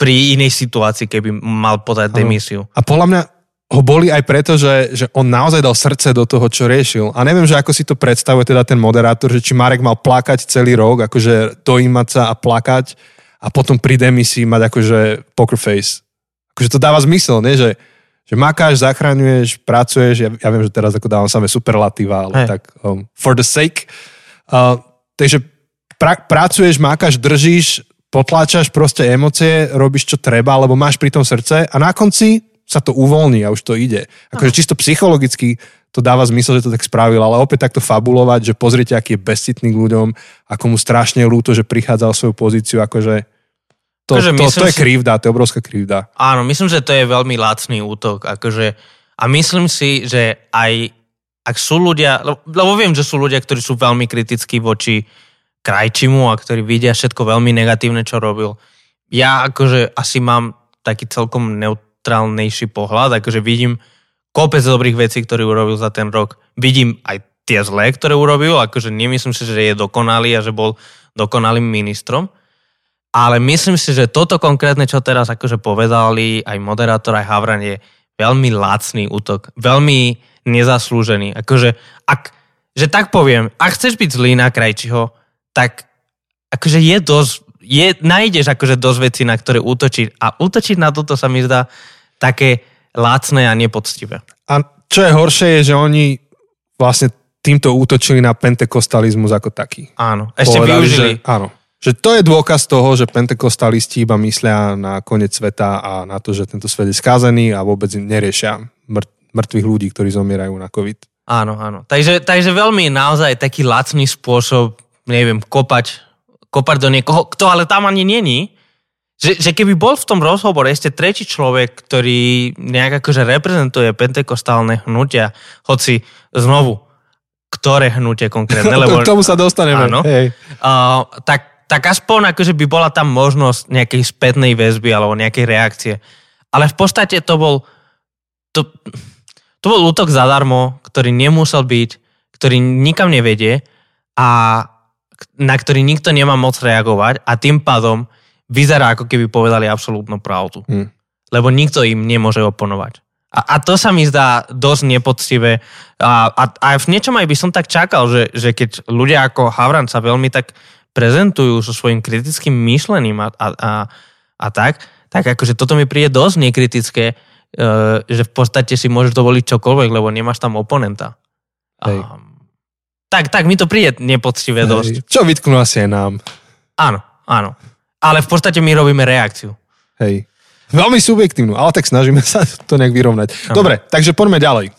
pri inej situácii, keby mal podať demisiu. A podľa mňa ho boli aj preto, že, že on naozaj dal srdce do toho, čo riešil. A neviem, že ako si to predstavuje teda ten moderátor, že či Marek mal plakať celý rok, akože dojímať sa a plakať a potom pri demisii mať akože poker face. Akože to dáva zmysel, nie? Že, že makáš, zachraňuješ, pracuješ, ja, ja viem, že teraz ako dávam samé superlatíva, ale hey. tak um, for the sake. Uh, takže pra, pracuješ, makáš, držíš, potláčaš proste emócie, robíš čo treba, lebo máš pri tom srdce a na konci sa to uvoľní a už to ide. Akože čisto psychologicky to dáva zmysel, že to tak spravil, ale opäť takto fabulovať, že pozrite, aký je bezcitný k ľuďom, ako mu strašne ľúto, že prichádza o svoju pozíciu, akože to, akože to, to je krivda, to je obrovská krivda. Áno, myslím, že to je veľmi lacný útok. Akože, a myslím si, že aj ak sú ľudia, lebo viem, že sú ľudia, ktorí sú veľmi kritickí voči Krajčimu a ktorí vidia všetko veľmi negatívne, čo robil. Ja akože asi mám taký celkom neut- neutrálnejší pohľad, akože vidím kopec dobrých vecí, ktoré urobil za ten rok. Vidím aj tie zlé, ktoré urobil, akože nemyslím si, že je dokonalý a že bol dokonalým ministrom, ale myslím si, že toto konkrétne, čo teraz akože povedali aj moderátor, aj Havran, je veľmi lacný útok, veľmi nezaslúžený. Akože, ak, že tak poviem, ak chceš byť zlý na Krajčiho, tak akože je dosť je, nájdeš akože dosť veci, na ktoré útočiť. A útočiť na toto sa mi zdá také lácne a nepoctivé. A čo je horšie je, že oni vlastne týmto útočili na pentekostalizmus ako taký. Áno, ešte Povedali, využili. Že, áno, že to je dôkaz toho, že pentekostalisti iba myslia na koniec sveta a na to, že tento svet je skázený a vôbec neriešia mŕtvych ľudí, ktorí zomierajú na COVID. Áno, áno. Takže, takže veľmi naozaj taký lacný spôsob, neviem, kopať kopať do niekoho, kto ale tam ani není, že, že keby bol v tom rozhovore ešte tretí človek, ktorý nejak akože reprezentuje pentekostálne hnutia, hoci znovu, ktoré hnutie konkrétne, lebo... K tomu sa dostaneme. Áno, Hej. Uh, tak, tak aspoň akože by bola tam možnosť nejakej spätnej väzby alebo nejakej reakcie. Ale v podstate to bol to, to bol útok zadarmo, ktorý nemusel byť, ktorý nikam nevedie a na ktorý nikto nemá moc reagovať a tým pádom vyzerá, ako keby povedali absolútnu pravdu. Hmm. Lebo nikto im nemôže oponovať. A, a to sa mi zdá dosť nepoctivé. A, a, a v niečom aj by som tak čakal, že, že keď ľudia ako Havran sa veľmi tak prezentujú so svojím kritickým myšlením a, a, a, a tak, tak akože toto mi príde dosť nekritické, že v podstate si môžeš dovoliť čokoľvek, lebo nemáš tam oponenta. Hej. Um, tak, tak mi to príde nepoctivé Hej. dosť. Čo vytknú asi aj nám. Áno, áno. Ale v podstate my robíme reakciu. Hej. Veľmi subjektívnu, ale tak snažíme sa to nejak vyrovnať. Aha. Dobre, takže poďme ďalej.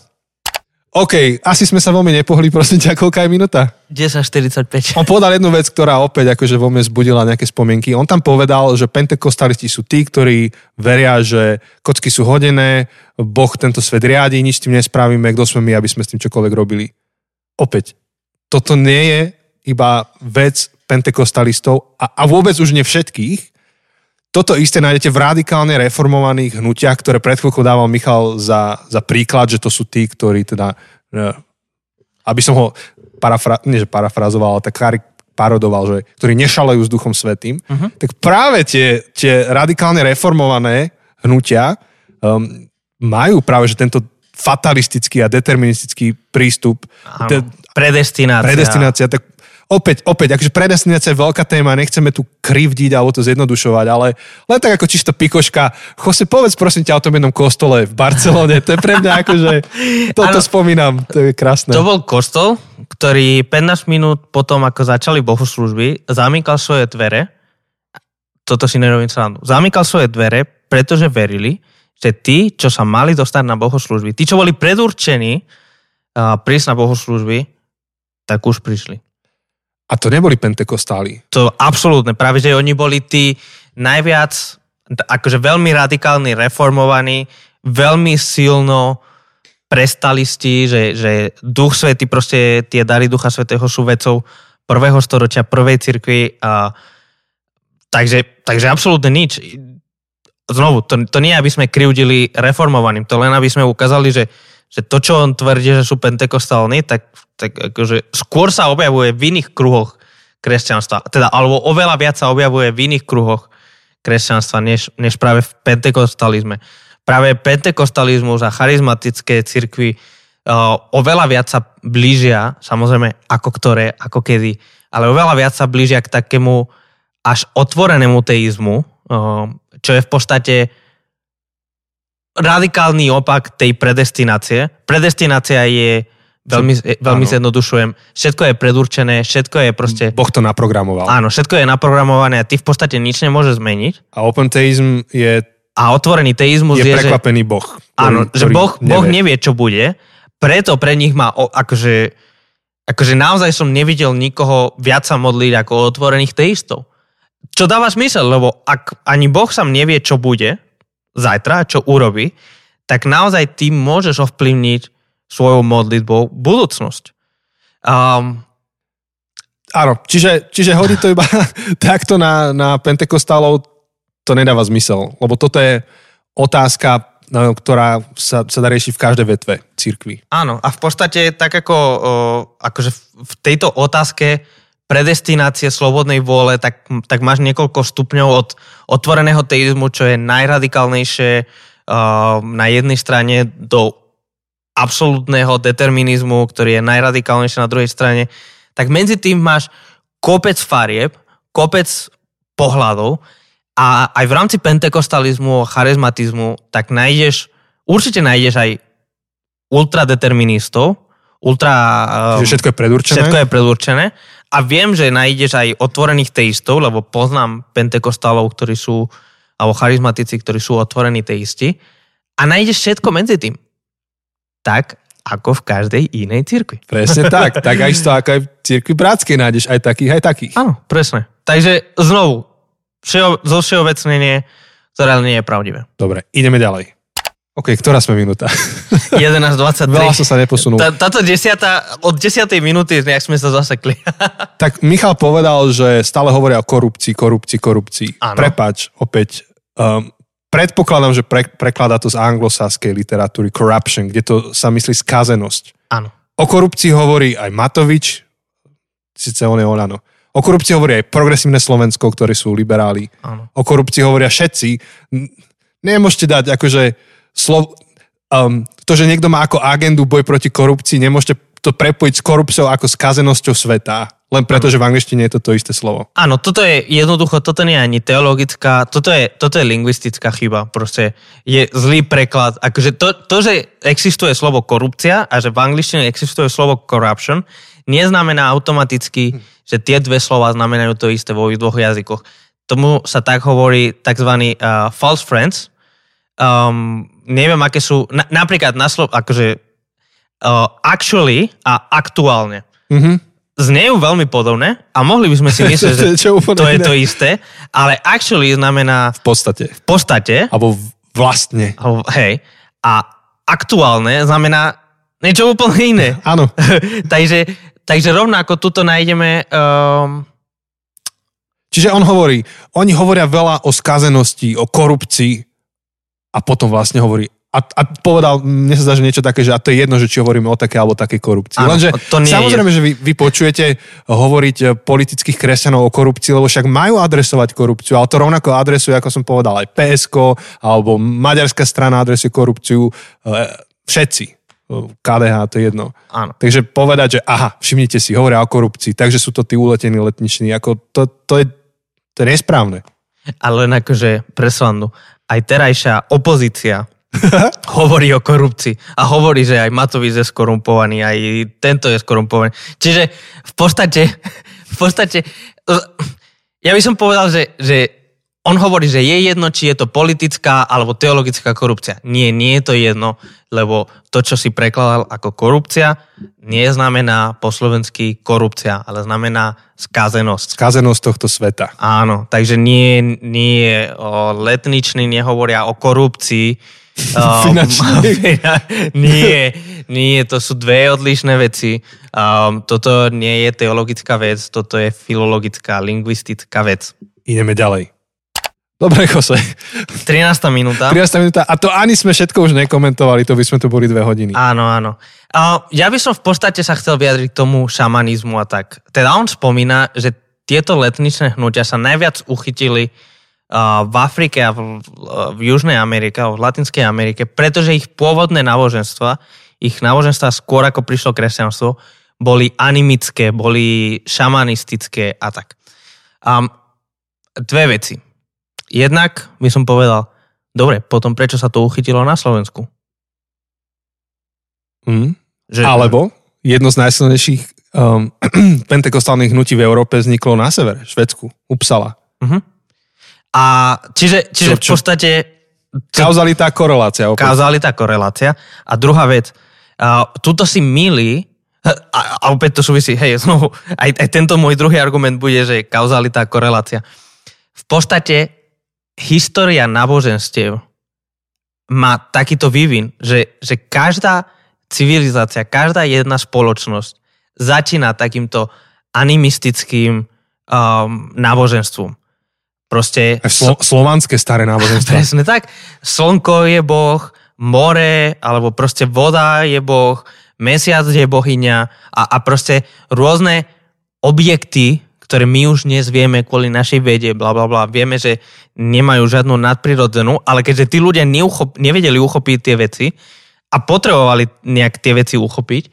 OK, asi sme sa veľmi nepohli, prosím ťa, koľká je minúta? 10.45. On povedal jednu vec, ktorá opäť akože vo mne zbudila nejaké spomienky. On tam povedal, že pentekostalisti sú tí, ktorí veria, že kocky sú hodené, Boh tento svet riadi, nič s tým nespravíme, kto sme my, aby sme s tým čokoľvek robili. Opäť, toto nie je iba vec pentekostalistov a, a vôbec už nie všetkých. Toto isté nájdete v radikálne reformovaných hnutiach, ktoré pred chvíľkou dával Michal za, za príklad, že to sú tí, ktorí teda, e, aby som ho parafra, nie že parafrazoval, ale tak parodoval, že, ktorí nešalejú s Duchom Svetým, uh-huh. tak práve tie, tie radikálne reformované hnutia um, majú práve že tento fatalistický a deterministický prístup. Áno, predestinácia. Predestinácia, tak opäť, opäť, akože predestinácia je veľká téma, nechceme tu krivdiť alebo to zjednodušovať, ale len tak ako čisto pikoška. Jose, povedz prosím ťa o tom jednom kostole v Barcelone, to je pre mňa akože, toto ano, spomínam, to je krásne. To bol kostol, ktorý 15 minút potom, ako začali bohoslužby, zamykal svoje dvere, toto si nerobím srandu, zamykal svoje dvere, pretože verili, že tí, čo sa mali dostať na bohoslužby, tí, čo boli predurčení uh, prísť na bohoslužby, tak už prišli. A to neboli pentekostáli. To absolútne. Práve, že oni boli tí najviac, akože veľmi radikálni, reformovaní, veľmi silno prestalisti, že, že Duch Svety, proste tie dary Ducha Svetého sú vecou prvého storočia, prvej cirkvi. A, takže, takže absolútne nič znovu, to, to nie aby sme krivdili reformovaným, to len aby sme ukázali, že, že to, čo on tvrdí, že sú pentekostálni, tak, tak akože skôr sa objavuje v iných kruhoch kresťanstva. Teda, alebo oveľa viac sa objavuje v iných kruhoch kresťanstva, než, než práve v pentekostalizme. Práve pentekostalizmus a charizmatické cirkvy uh, oveľa viac sa blížia, samozrejme ako ktoré, ako kedy, ale oveľa viac sa blížia k takému až otvorenému teizmu, uh, čo je v podstate radikálny opak tej predestinácie. Predestinácia je Veľmi, veľmi zjednodušujem. Všetko je predurčené, všetko je proste... Boh to naprogramoval. Áno, všetko je naprogramované a ty v podstate nič nemôžeš zmeniť. A open teizm je... A otvorený teizmus je... Je prekvapený Boh. Ktorý, áno, že boh, nevie. boh nevie, čo bude, preto pre nich má akože, akože naozaj som nevidel nikoho viac sa modliť ako otvorených teistov. Čo dáva smysel, lebo ak ani Boh sám nevie, čo bude zajtra, čo urobí, tak naozaj ty môžeš ovplyvniť svojou modlitbou budúcnosť. Um, Áno, čiže, čiže hodí to iba takto na, na Pentekostálov, to nedáva zmysel, lebo toto je otázka, no, ktorá sa, sa dá riešiť v každej vetve církvy. Áno, a v podstate tak ako akože v tejto otázke predestinácie slobodnej vôle, tak, tak máš niekoľko stupňov od otvoreného teizmu, čo je najradikálnejšie uh, na jednej strane do absolútneho determinizmu, ktorý je najradikálnejší na druhej strane, tak medzi tým máš kopec farieb, kopec pohľadov a aj v rámci pentekostalizmu, charizmatizmu, tak nájdeš, určite nájdeš aj ultradeterministov, ultra... Čiže všetko je predurčené? Všetko je predurčené. A viem, že nájdeš aj otvorených teistov, lebo poznám pentekostálov, ktorí sú, alebo charizmatici, ktorí sú otvorení teisti. A nájdeš všetko medzi tým tak ako v každej inej cirkvi. Presne tak. Tak aj to, ako aj v cirkvi bratskej nájdeš aj takých, aj takých. Áno, presne. Takže znovu, všeo, zo všeobecnenie, ktoré nie je pravdivé. Dobre, ideme ďalej. OK, ktorá sme minúta? 11.23. Veľa som sa neposunul. Tá, táto desiata, od 10. minúty, nejak sme sa zasekli. tak Michal povedal, že stále hovoria o korupcii, korupcii, korupcii. Áno. Prepač, opäť, um, predpokladám, že pre, prekladá to z anglosaskej literatúry corruption, kde to sa myslí skazenosť. Áno. O korupcii hovorí aj Matovič, síce on je Olano. O korupcii hovorí aj progresívne Slovensko, ktorí sú liberáli. Áno. O korupcii hovoria všetci. Nemôžete dať akože slov, um, to, že niekto má ako agendu boj proti korupcii, nemôžete to prepojiť s korupciou ako skazenosťou sveta. Len preto, že v angličtine je to to isté slovo. Áno, toto je jednoducho, toto nie je ani teologická, toto je, toto je lingvistická chyba. Proste je zlý preklad. Akože to, to, že existuje slovo korupcia a že v angličtine existuje slovo corruption, neznamená automaticky, že tie dve slova znamenajú to isté vo dvoch jazykoch. Tomu sa tak hovorí tzv. Uh, false friends. Um, neviem, aké sú, na, napríklad na slovo, akože uh, actually a aktuálne. Mm-hmm znejú veľmi podobné a mohli by sme si myslieť, že to je to isté, ale actually znamená... V podstate. V podstate. Alebo vlastne. Alebo, hej. A aktuálne znamená niečo úplne iné. Áno. takže, takže rovnako tuto nájdeme... Um... Čiže on hovorí, oni hovoria veľa o skazenosti, o korupcii a potom vlastne hovorí, a, a povedal, mne sa zdá, že niečo také, že a to je jedno, že či hovoríme o také alebo takej korupcii. Áno, Lenže to nie samozrejme, je. že vy, vy počujete hovoriť eh, politických kresťanov o korupcii, lebo však majú adresovať korupciu, ale to rovnako adresuje, ako som povedal, aj PSK, alebo maďarská strana adresuje korupciu, eh, všetci. KDH, to je jedno. Áno. Takže povedať, že aha, všimnite si, hovoria o korupcii, takže sú to tí uletení letniční, ako to, to, je, to je nesprávne. Ale len akože presvandu. Aj terajšia opozícia hovorí o korupcii a hovorí, že aj Matovič je skorumpovaný, aj tento je skorumpovaný. Čiže v podstate, v podstate, ja by som povedal, že, že on hovorí, že je jedno, či je to politická alebo teologická korupcia. Nie, nie je to jedno, lebo to, čo si prekladal ako korupcia, nie znamená po slovensky korupcia, ale znamená skazenosť. Skazenosť tohto sveta. Áno, takže nie, nie o letniční nehovoria o korupcii, Um, nie, nie, to sú dve odlišné veci. Um, toto nie je teologická vec, toto je filologická, lingvistická vec. Ideme ďalej. Dobre, Jose. 13. minúta. 13. minúta. A to ani sme všetko už nekomentovali, to by sme tu boli dve hodiny. Áno, áno. Uh, ja by som v podstate sa chcel vyjadriť k tomu šamanizmu a tak. Teda on spomína, že tieto letničné hnutia sa najviac uchytili v Afrike a v, v Južnej Amerike, v Latinskej Amerike, pretože ich pôvodné náboženstva, ich náboženstva skôr ako prišlo kresťanstvo, boli animické, boli šamanistické a tak. Um, dve veci. Jednak by som povedal, dobre, potom prečo sa to uchytilo na Slovensku? Mm. Že... Alebo jedno z najsilnejších um, pentekostálnych hnutí v Európe vzniklo na severe, Švedsku, Upsala. Uh-huh. A čiže, čiže čo, čo? v podstate... Kauzalita, korelácia. Opäť. Kauzalita, korelácia. A druhá vec, uh, tuto si milí, a, a opäť to súvisí, hej, znovu, aj, aj tento môj druhý argument bude, že kauzalita, korelácia. V podstate história náboženstiev má takýto vývin, že, že každá civilizácia, každá jedna spoločnosť začína takýmto animistickým um, náboženstvom. Proste... Slo- slovanské staré náboženstvo. Presne tak. Slnko je boh, more, alebo proste voda je boh, mesiac je bohyňa a, a proste rôzne objekty, ktoré my už dnes vieme kvôli našej vede, bla bla bla, vieme, že nemajú žiadnu nadprirodzenú, ale keďže tí ľudia neuchop, nevedeli uchopiť tie veci, a potrebovali nejak tie veci uchopiť,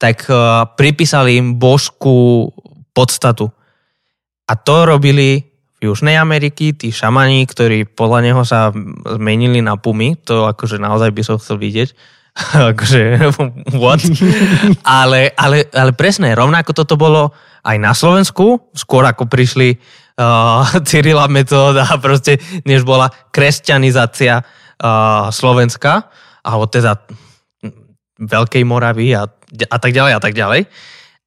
tak uh, pripísali im božskú podstatu. A to robili v Južnej Ameriky, tí šamani, ktorí podľa neho sa zmenili na pumy, to akože naozaj by som chcel vidieť, akože what? ale, ale, ale presne, rovnako toto bolo aj na Slovensku, skôr ako prišli uh, Cyrila metóda proste, než bola kresťanizácia uh, Slovenska, alebo teda Veľkej Moravy a, a tak ďalej a tak ďalej.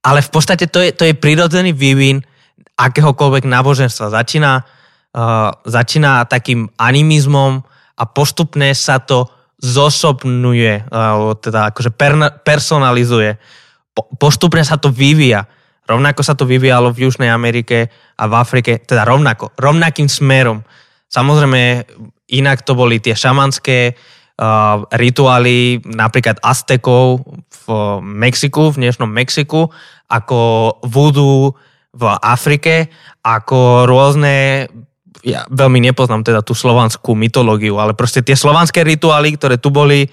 Ale v podstate to je, to je prirodzený vývin akéhokoľvek náboženstva. Začína, uh, začína takým animizmom a postupne sa to zosobnuje, alebo teda akože per, personalizuje. Po, postupne sa to vyvíja. Rovnako sa to vyvíjalo v Južnej Amerike a v Afrike, teda rovnako, rovnakým smerom. Samozrejme, inak to boli tie šamanské uh, rituály napríklad Aztekov v Mexiku, v dnešnom Mexiku, ako voodoo v Afrike, ako rôzne ja veľmi nepoznám teda tú slovanskú mytológiu, ale proste tie slovanské rituály, ktoré tu boli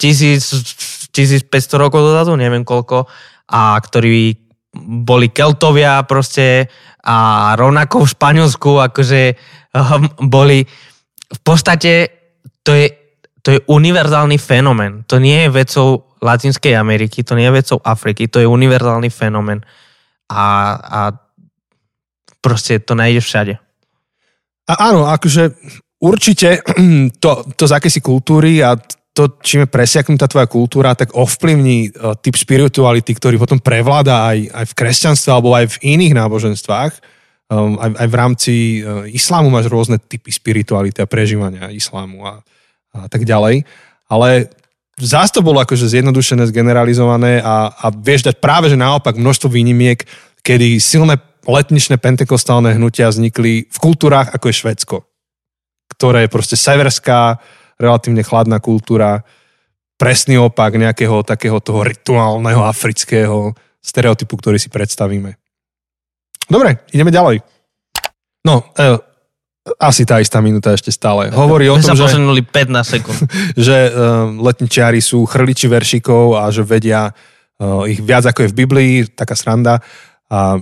1000, 1500 rokov dozadu, neviem koľko, a ktorí boli Keltovia proste a rovnako v Španielsku akože um, boli v podstate to je to je univerzálny fenomén. To nie je vecou Latinskej Ameriky, to nie je vecou Afriky, to je univerzálny fenomén. A, a proste to nájdeš všade. A áno, akože určite to, to z akési kultúry a to, čím je presiaknutá tvoja kultúra, tak ovplyvní uh, typ spirituality, ktorý potom prevláda aj, aj v kresťanstve alebo aj v iných náboženstvách. Um, aj, aj v rámci uh, islámu máš rôzne typy spirituality a prežívania islámu. A, a tak ďalej. Ale zás to bolo akože zjednodušené, zgeneralizované a, a vieš dať práve, že naopak množstvo výnimiek, kedy silné letničné pentekostálne hnutia vznikli v kultúrách ako je Švedsko, ktoré je proste severská, relatívne chladná kultúra, presný opak nejakého takého toho rituálneho afrického stereotypu, ktorý si predstavíme. Dobre, ideme ďalej. No, e, asi tá istá minúta ešte stále. Hovorí o tom, že... 15 sekúnd. že uh, letničiari sú chrliči veršikov a že vedia uh, ich viac ako je v Biblii, taká sranda, a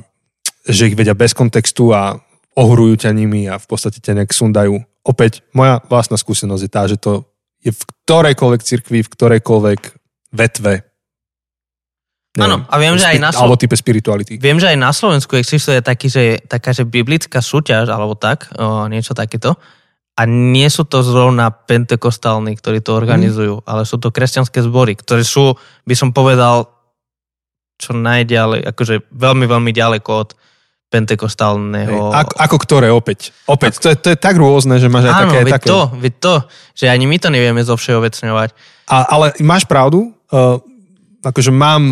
že ich vedia bez kontextu a ohrujú ťa nimi a v podstate ťa nejak sundajú. Opäť, moja vlastná skúsenosť je tá, že to je v ktorejkoľvek cirkvi, v ktorejkoľvek vetve Áno, a viem, že aj na Slovensku... Alebo type spirituality. Viem, že aj na Slovensku existuje taký, že, taká, že biblická súťaž, alebo tak, o, niečo takéto. A nie sú to zrovna pentekostálni, ktorí to organizujú, mm. ale sú to kresťanské zbory, ktoré sú, by som povedal, čo najďalej, akože veľmi, veľmi ďaleko od pentekostálneho... Ako, ako ktoré opäť? Opäť, ako... to, je, to je tak rôzne, že máš aj Áno, také... Áno, to, to, že ani my to nevieme zovšeobecňovať. A, ale máš pravdu, uh, akože mám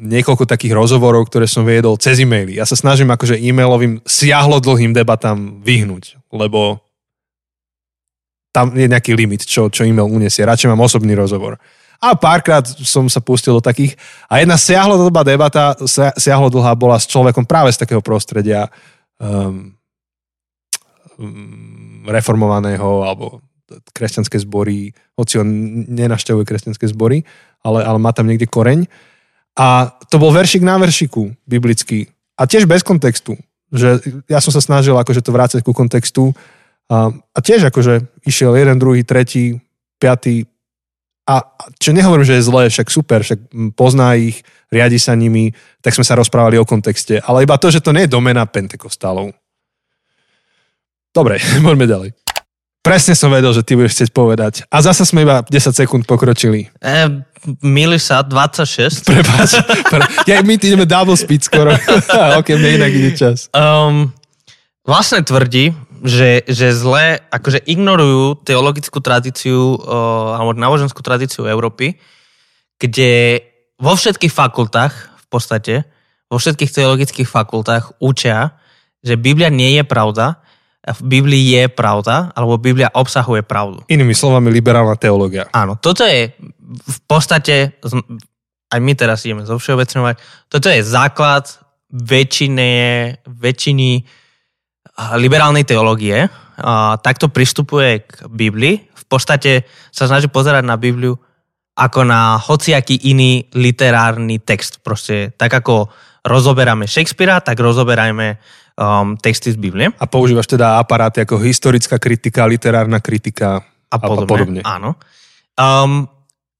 niekoľko takých rozhovorov, ktoré som viedol cez e-maily. Ja sa snažím akože e-mailovým siahlo dlhým debatám vyhnúť, lebo tam je nejaký limit, čo, čo e-mail uniesie. Radšej mám osobný rozhovor. A párkrát som sa pustil do takých. A jedna siahlodlhá debata, siahlodlhá bola s človekom práve z takého prostredia um, mm, reformovaného alebo kresťanské zbory, hoci on nenašťavuje kresťanské zbory, ale, ale má tam niekde koreň. A to bol veršik na veršiku biblický. A tiež bez kontextu. Že ja som sa snažil akože to vrácať ku kontextu. A, a tiež akože išiel jeden, druhý, tretí, piatý. A čo nehovorím, že je zlé, však super, však pozná ich, riadi sa nimi, tak sme sa rozprávali o kontexte. Ale iba to, že to nie je domena pentekostálov. Dobre, poďme ďalej. Presne som vedel, že ty budeš chcieť povedať. A zasa sme iba 10 sekúnd pokročili. E, Mili sa 26. Prepáč. Pre... Ja, my ideme double speed skoro. ok, mne inak ide čas. Um, vlastne tvrdí, že, že zle akože ignorujú teologickú tradíciu uh, alebo náboženskú tradíciu Európy, kde vo všetkých fakultách v podstate, vo všetkých teologických fakultách učia, že Biblia nie je pravda, v Biblii je pravda, alebo Biblia obsahuje pravdu. Inými slovami, liberálna teológia. Áno, toto je v podstate, aj my teraz ideme zo všeobecňovať, toto je základ väčšiny, väčšiny liberálnej teológie. A takto pristupuje k Biblii. V podstate sa snaží pozerať na Bibliu ako na hociaký iný literárny text. Proste tak ako rozoberáme Shakespearea, tak rozoberajme um, texty z Biblie. A používaš teda aparáty ako historická kritika, literárna kritika a podobne. A podobne. Áno. Um,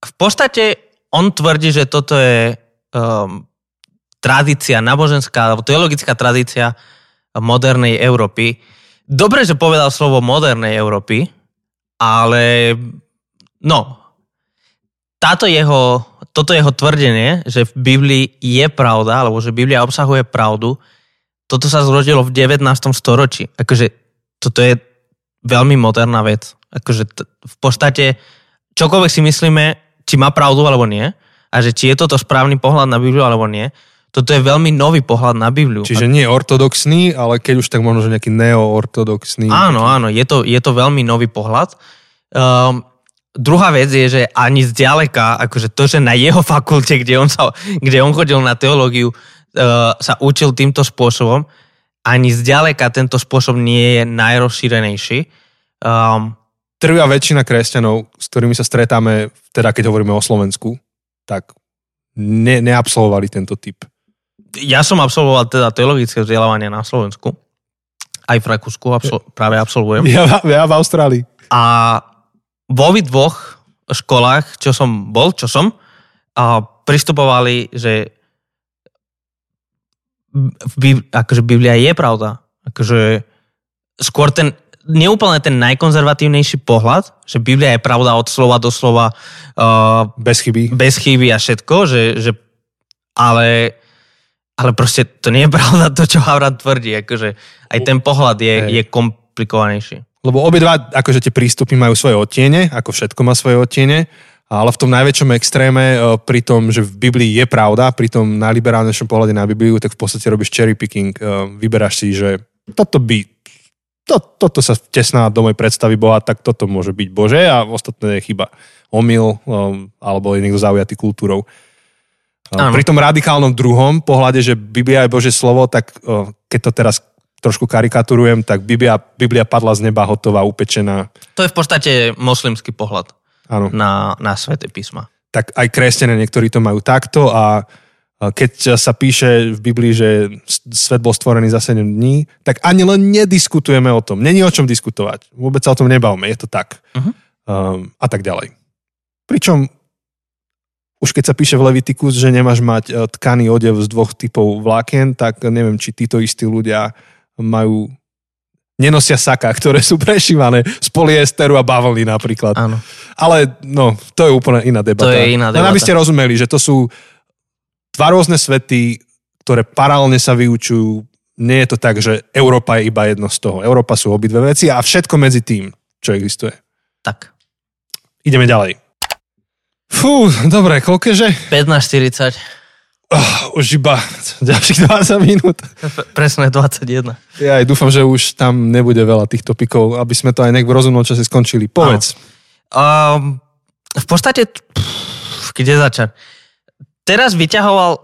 v podstate on tvrdí, že toto je um, tradícia, náboženská alebo teologická tradícia modernej Európy. Dobre, že povedal slovo modernej Európy, ale no, táto jeho, toto jeho tvrdenie, že v Biblii je pravda, alebo že Biblia obsahuje pravdu, toto sa zrodilo v 19. storočí. Akože toto je veľmi moderná vec. Akože t- v podstate čokoľvek si myslíme, či má pravdu alebo nie, a že či je toto správny pohľad na Bibliu alebo nie, toto je veľmi nový pohľad na Bibliu. Čiže nie ortodoxný, ale keď už tak možno, že nejaký neoortodoxný. Áno, áno, je to, je to veľmi nový pohľad. Um, druhá vec je, že ani zďaleka, akože to, že na jeho fakulte, kde on, sa, kde on chodil na teológiu, uh, sa učil týmto spôsobom, ani zďaleka tento spôsob nie je najrozšírenejší. Um, Trvia väčšina kresťanov, s ktorými sa stretáme, teda keď hovoríme o Slovensku, tak ne, neabsolvovali tento typ. Ja som absolvoval teda teologické vzdelávanie na Slovensku. Aj v Rakúsku absol- práve absolvujem. Ja, ja v Austrálii. A vo dvoch školách, čo som bol, čo som, a pristupovali, že akože Biblia je pravda. Akože skôr ten, neúplne ten najkonzervatívnejší pohľad, že Biblia je pravda od slova do slova. Uh, bez chyby. Bez chyby a všetko, že, že ale, ale proste to nie je pravda to, čo Havran tvrdí. Akože aj ten pohľad je, je komplikovanejší. Lebo obidva, akože tie prístupy majú svoje odtiene, ako všetko má svoje odtiene, ale v tom najväčšom extréme, e, pri tom, že v Biblii je pravda, pri tom najliberálnejšom pohľade na Bibliu, tak v podstate robíš cherry picking. E, vyberáš si, že toto by, to, toto sa tesná do mojej predstavy Boha, tak toto môže byť Bože a ostatné je chyba. Omyl e, alebo je niekto zaujatý kultúrou. Ano. Pri tom radikálnom druhom pohľade, že Biblia je Bože slovo, tak keď to teraz trošku karikaturujem, tak Biblia, Biblia padla z neba hotová, upečená. To je v podstate moslimský pohľad ano. na, na svete písma. Tak aj kresťania niektorí to majú takto a keď sa píše v Biblii, že svet bol stvorený za 7 dní, tak ani len nediskutujeme o tom. Není o čom diskutovať. Vôbec sa o tom nebavme, je to tak. Uh-huh. Um, a tak ďalej. Pričom už keď sa píše v Levitikus, že nemáš mať e, tkaný odev z dvoch typov vlákien, tak neviem, či títo istí ľudia majú nenosia saka, ktoré sú prešívané z polyesteru a bavlny napríklad. Áno. Ale no, to je úplne iná debata. To je iná debata. Len aby ste rozumeli, že to sú dva rôzne svety, ktoré paralelne sa vyučujú. Nie je to tak, že Európa je iba jedno z toho. Európa sú obidve veci a všetko medzi tým, čo existuje. Tak. Ideme ďalej. Fú, dobre, koľkože? 15.40. Oh, už iba ďalších 20 minút. Presne 21. Ja aj dúfam, že už tam nebude veľa týchto pikov, aby sme to aj nejak v rozumnom čase skončili. Povedz. Um, v podstate, pff, kde začať? Teraz vyťahoval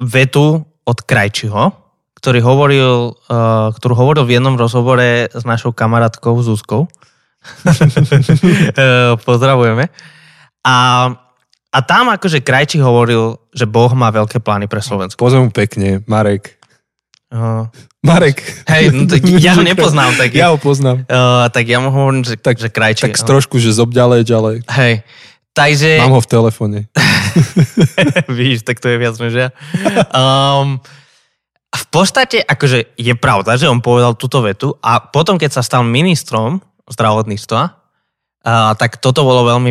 vetu od Krajčiho, ktorý hovoril, uh, ktorú hovoril v jednom rozhovore s našou kamarátkou Zuzkou. Eh, pozdravujeme. A, a tam akože Krajčí hovoril, že Boh má veľké plány pre Slovensko. Pozvem pekne, Marek. Uh, Marek. hej, no, tak ja ho nepoznám. Tak, Ja ho poznám. uh, tak ja mu hovorím, že, tak, že Krajčí. Tak trošku, že zobďaleč, ale Hej, takže... mám ho v telefóne. Víš, tak to je viac než ja. Um, v podstate, akože je pravda, že on povedal túto vetu a potom, keď sa stal ministrom zdravotníctva, uh, tak toto bolo veľmi,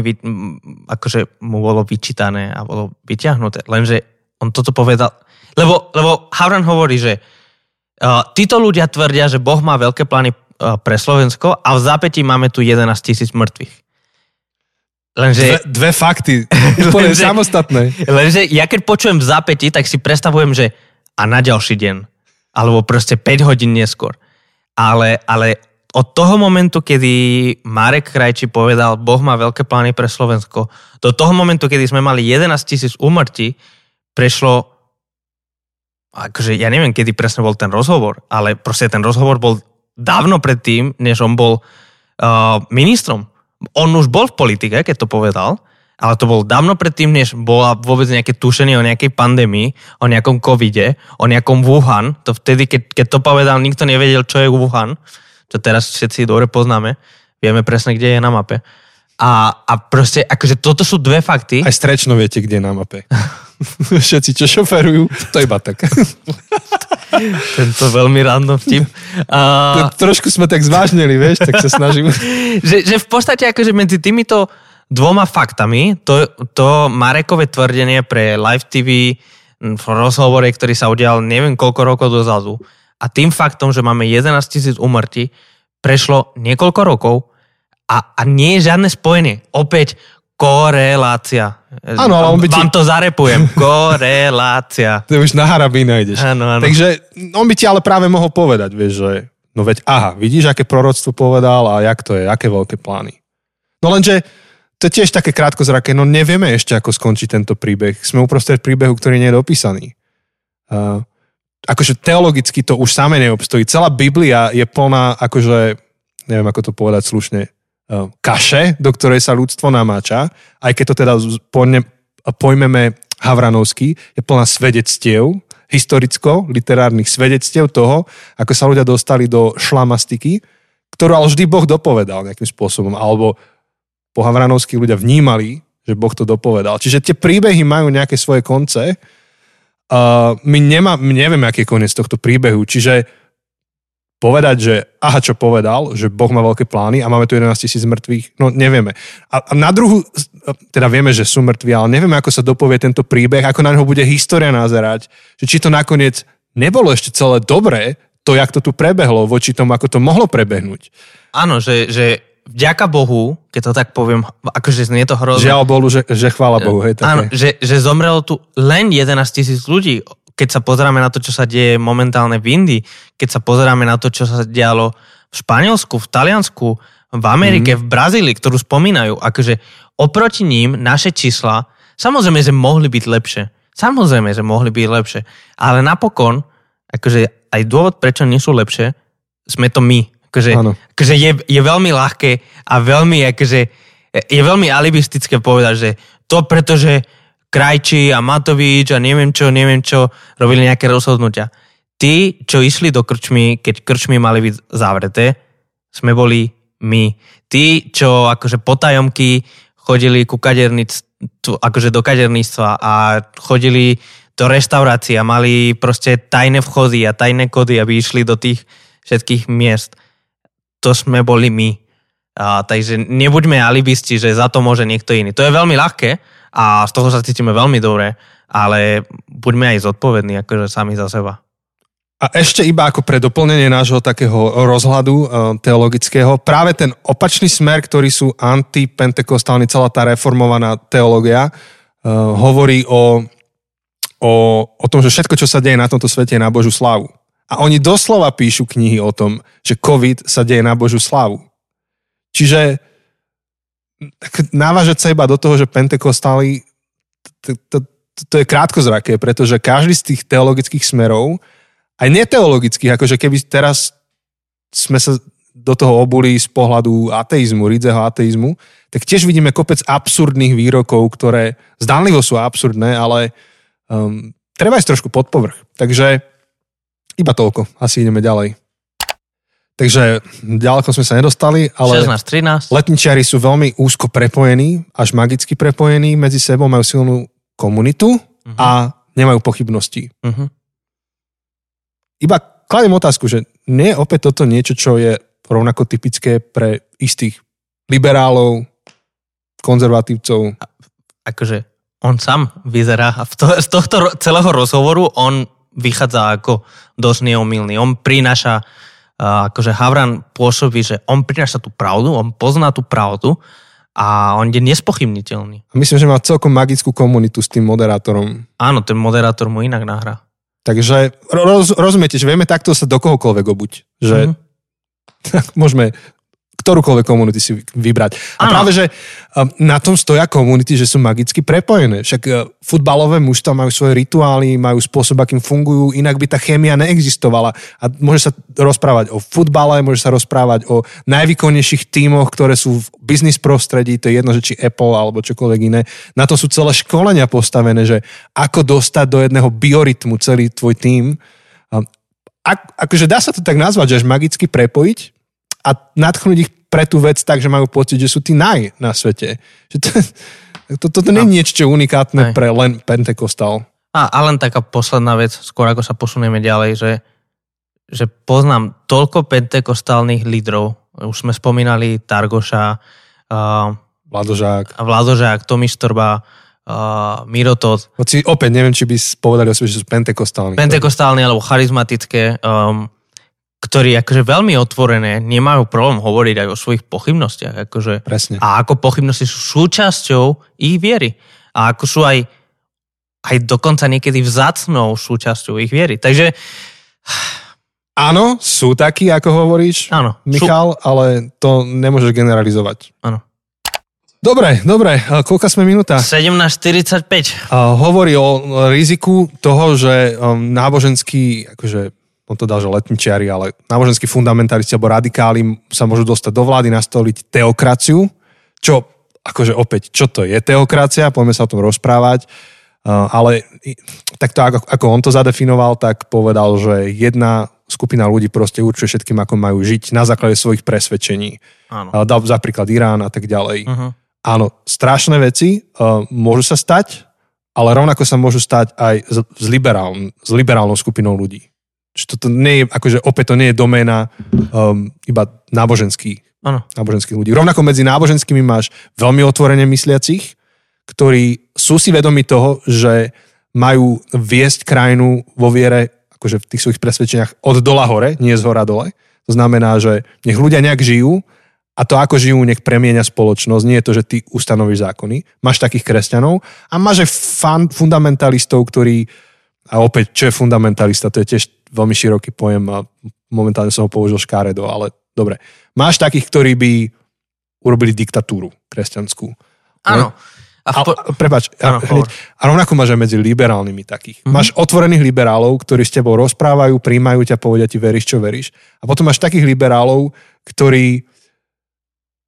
akože mu bolo vyčítané a bolo vyťahnuté. Lenže on toto povedal, lebo, lebo Havran hovorí, že uh, títo ľudia tvrdia, že Boh má veľké plány uh, pre Slovensko a v zápätí máme tu 11 tisíc mŕtvych. Lenže... Dve, dve fakty, úplne Lenže- samostatné. Lenže ja keď počujem v zápäti, tak si predstavujem, že a na ďalší deň. Alebo proste 5 hodín neskôr. Ale, ale od toho momentu, kedy Marek Krajči povedal, Boh má veľké plány pre Slovensko, do toho momentu, kedy sme mali 11 tisíc úmrtí, prešlo akože ja neviem, kedy presne bol ten rozhovor, ale proste ten rozhovor bol dávno predtým, než on bol uh, ministrom. On už bol v politike, keď to povedal, ale to bol dávno predtým, než bola vôbec nejaké tušenie o nejakej pandémii, o nejakom covide, o nejakom Wuhan. To vtedy, keď, keď to povedal, nikto nevedel, čo je Wuhan, čo teraz všetci dobre poznáme. Vieme presne, kde je na mape. A, a proste, akože toto sú dve fakty. Aj strečno viete, kde je na mape. Všetci, čo šoferujú, to iba tak. Tento veľmi random vtip. A, Trošku sme tak zvážnili, vieš, tak sa snažím. že, že v podstate akože medzi týmito dvoma faktami, to, to Marekové tvrdenie pre Live TV v rozhovore, ktorý sa udial neviem koľko rokov dozadu a tým faktom, že máme 11 tisíc umrtí, prešlo niekoľko rokov a, a nie je žiadne spojenie. Opäť korelácia. Áno, ale on by ti- Vám to zarepujem. Korelácia. To už na harabí nájdeš. Áno, áno. Takže on by ti ale práve mohol povedať, vieš, že no veď aha, vidíš, aké proroctvo povedal a jak to je, aké veľké plány. No lenže to je tiež také krátkozraké, no nevieme ešte, ako skončí tento príbeh. Sme uprostred príbehu, ktorý nie je dopísaný. Uh, akože teologicky to už samé neobstojí. Celá Biblia je plná, akože, neviem ako to povedať slušne, uh, kaše, do ktorej sa ľudstvo namáča, aj keď to teda pojmeme Havranovský, je plná svedectiev, historicko-literárnych svedectiev toho, ako sa ľudia dostali do šlamastiky, ktorú ale vždy Boh dopovedal nejakým spôsobom, alebo po Havranovsky ľudia vnímali, že Boh to dopovedal. Čiže tie príbehy majú nejaké svoje konce. Uh, my, nemá, my nevieme, aký je koniec tohto príbehu, čiže povedať, že aha, čo povedal, že Boh má veľké plány a máme tu 11 tisíc mŕtvych, no nevieme. A, a na druhú, teda vieme, že sú mŕtvi, ale nevieme, ako sa dopovie tento príbeh, ako na neho bude história nazerať, že či to nakoniec nebolo ešte celé dobré, to, jak to tu prebehlo, voči tomu, ako to mohlo prebehnúť. Áno, že, že vďaka Bohu, keď to tak poviem, akože znie to hrozne. Žiaľ Bohu, že, že chvála Bohu, hej, také. Áno, že, že zomrelo tu len 11 tisíc ľudí. Keď sa pozeráme na to, čo sa deje momentálne v Indii, keď sa pozeráme na to, čo sa dialo v Španielsku, v Taliansku, v Amerike, mm. v Brazílii, ktorú spomínajú, akože oproti ním naše čísla, samozrejme, že mohli byť lepšie. Samozrejme, že mohli byť lepšie. Ale napokon, akože aj dôvod, prečo nie sú lepšie, sme to my. Akože, Áno. akože je, je veľmi ľahké a veľmi, akože, je veľmi alibistické povedať, že to pretože Krajčí a Matovič a neviem čo, neviem čo, robili nejaké rozhodnutia. Tí, čo išli do krčmy, keď krčmy mali byť zavreté, sme boli my. Tí, čo akože potajomky chodili ku kaderníctvu, akože do kaderníctva a chodili do reštaurácií a mali proste tajné vchody a tajné kody, aby išli do tých všetkých miest. To sme boli my. A, takže nebuďme alibisti, že za to môže niekto iný. To je veľmi ľahké a z toho sa cítime veľmi dobre, ale buďme aj zodpovední akože sami za seba. A ešte iba ako pre doplnenie nášho takého rozhľadu eh, teologického, práve ten opačný smer, ktorý sú antipentekostálni, celá tá reformovaná teológia, eh, hovorí o, o, o tom, že všetko, čo sa deje na tomto svete, je na Božú slávu. A oni doslova píšu knihy o tom, že COVID sa deje na Božú slávu. Čiže návažať sa iba do toho, že pentekostáli, to je krátkozraké, pretože každý z tých teologických smerov aj neteologických, akože keby teraz sme sa do toho obuli z pohľadu ateizmu, rídzeho ateizmu, tak tiež vidíme kopec absurdných výrokov, ktoré zdánlivo sú absurdné, ale um, treba ísť trošku pod povrch. Takže iba toľko. Asi ideme ďalej. Takže ďaleko sme sa nedostali, ale 16, 13. letničiari sú veľmi úzko prepojení, až magicky prepojení medzi sebou, majú silnú komunitu uh-huh. a nemajú pochybnosti. Uh-huh. Iba kladem otázku, že nie je opäť toto niečo, čo je rovnako typické pre istých liberálov, konzervatívcov. Akože on sám vyzerá, a to, z tohto celého rozhovoru on vychádza ako dosť neomilný. On prináša, akože Havran pôsobí, že on prináša tú pravdu, on pozná tú pravdu a on je nespochybniteľný. Myslím, že má celkom magickú komunitu s tým moderátorom. Áno, ten moderátor mu inak nahrá. Takže roz, rozumiete, že vieme takto sa do kohokoľvek obuť. Že mm-hmm môžeme ktorúkoľvek komunity si vybrať. A ano. práve, že um, na tom stoja komunity, že sú magicky prepojené. Však uh, futbalové mužstva majú svoje rituály, majú spôsob, akým fungujú, inak by tá chémia neexistovala. A môže sa rozprávať o futbale, môže sa rozprávať o najvýkonnejších tímoch, ktoré sú v biznis prostredí, to je jedno, že či Apple alebo čokoľvek iné. Na to sú celé školenia postavené, že ako dostať do jedného biorytmu celý tvoj tím. Um, ak, akože dá sa to tak nazvať, že až magicky prepojiť, a nadchnúť ich pre tú vec tak, že majú pocit, že sú tí naj na svete. Že to, to, toto nie je niečo čo unikátne Aj. pre len Pentekostal. A, a len taká posledná vec, skôr ako sa posunieme ďalej, že, že poznám toľko pentekostálnych lídrov. Už sme spomínali Targoša, uh, Vladožák, Vladožák Tomi Štorba, uh, Mirotod. Hoci opäť neviem, či by povedali o sebe, že sú pentekostálni. Pentekostálni alebo charizmatické. Um, ktorí akože veľmi otvorené nemajú problém hovoriť aj o svojich pochybnostiach. Akože, Presne. A ako pochybnosti sú súčasťou ich viery. A ako sú aj, aj dokonca niekedy vzácnou súčasťou ich viery. Takže... Áno, sú takí, ako hovoríš, Áno, Michal, sú... ale to nemôžeš generalizovať. Áno. Dobre, dobre. Koľka sme minúta? 17.45. Hovorí o riziku toho, že um, náboženský akože on to dal, že letničiari, ale náboženskí fundamentalisti alebo radikáli sa môžu dostať do vlády, nastoliť teokraciu, čo akože opäť, čo to je teokracia, poďme sa o tom rozprávať, ale takto ako, ako on to zadefinoval, tak povedal, že jedna skupina ľudí proste určuje všetkým, ako majú žiť na základe svojich presvedčení. Áno. Dal za príklad Irán a tak ďalej. Uh-huh. Áno, strašné veci uh, môžu sa stať, ale rovnako sa môžu stať aj s, s, liberál, s liberálnou skupinou ľudí že toto nie je, akože opäť to nie je doména um, iba náboženských, ano. náboženských ľudí. Rovnako medzi náboženskými máš veľmi otvorene mysliacich, ktorí sú si vedomi toho, že majú viesť krajinu vo viere, akože v tých svojich presvedčeniach od dola hore, nie z hora dole. To znamená, že nech ľudia nejak žijú a to, ako žijú, nech premieňa spoločnosť. Nie je to, že ty ustanovíš zákony. Máš takých kresťanov a máš aj fan, fundamentalistov, ktorí a opäť, čo je fundamentalista, to je tiež veľmi široký pojem a momentálne som ho použil škáredo, ale dobre. Máš takých, ktorí by urobili diktatúru kresťanskú. Áno. A, v po... a, prepač, a, hneď, a rovnako máš aj medzi liberálnymi takých. Mm-hmm. Máš otvorených liberálov, ktorí s tebou rozprávajú, príjmajú ťa, povedia ti, veríš, čo veríš. A potom máš takých liberálov, ktorí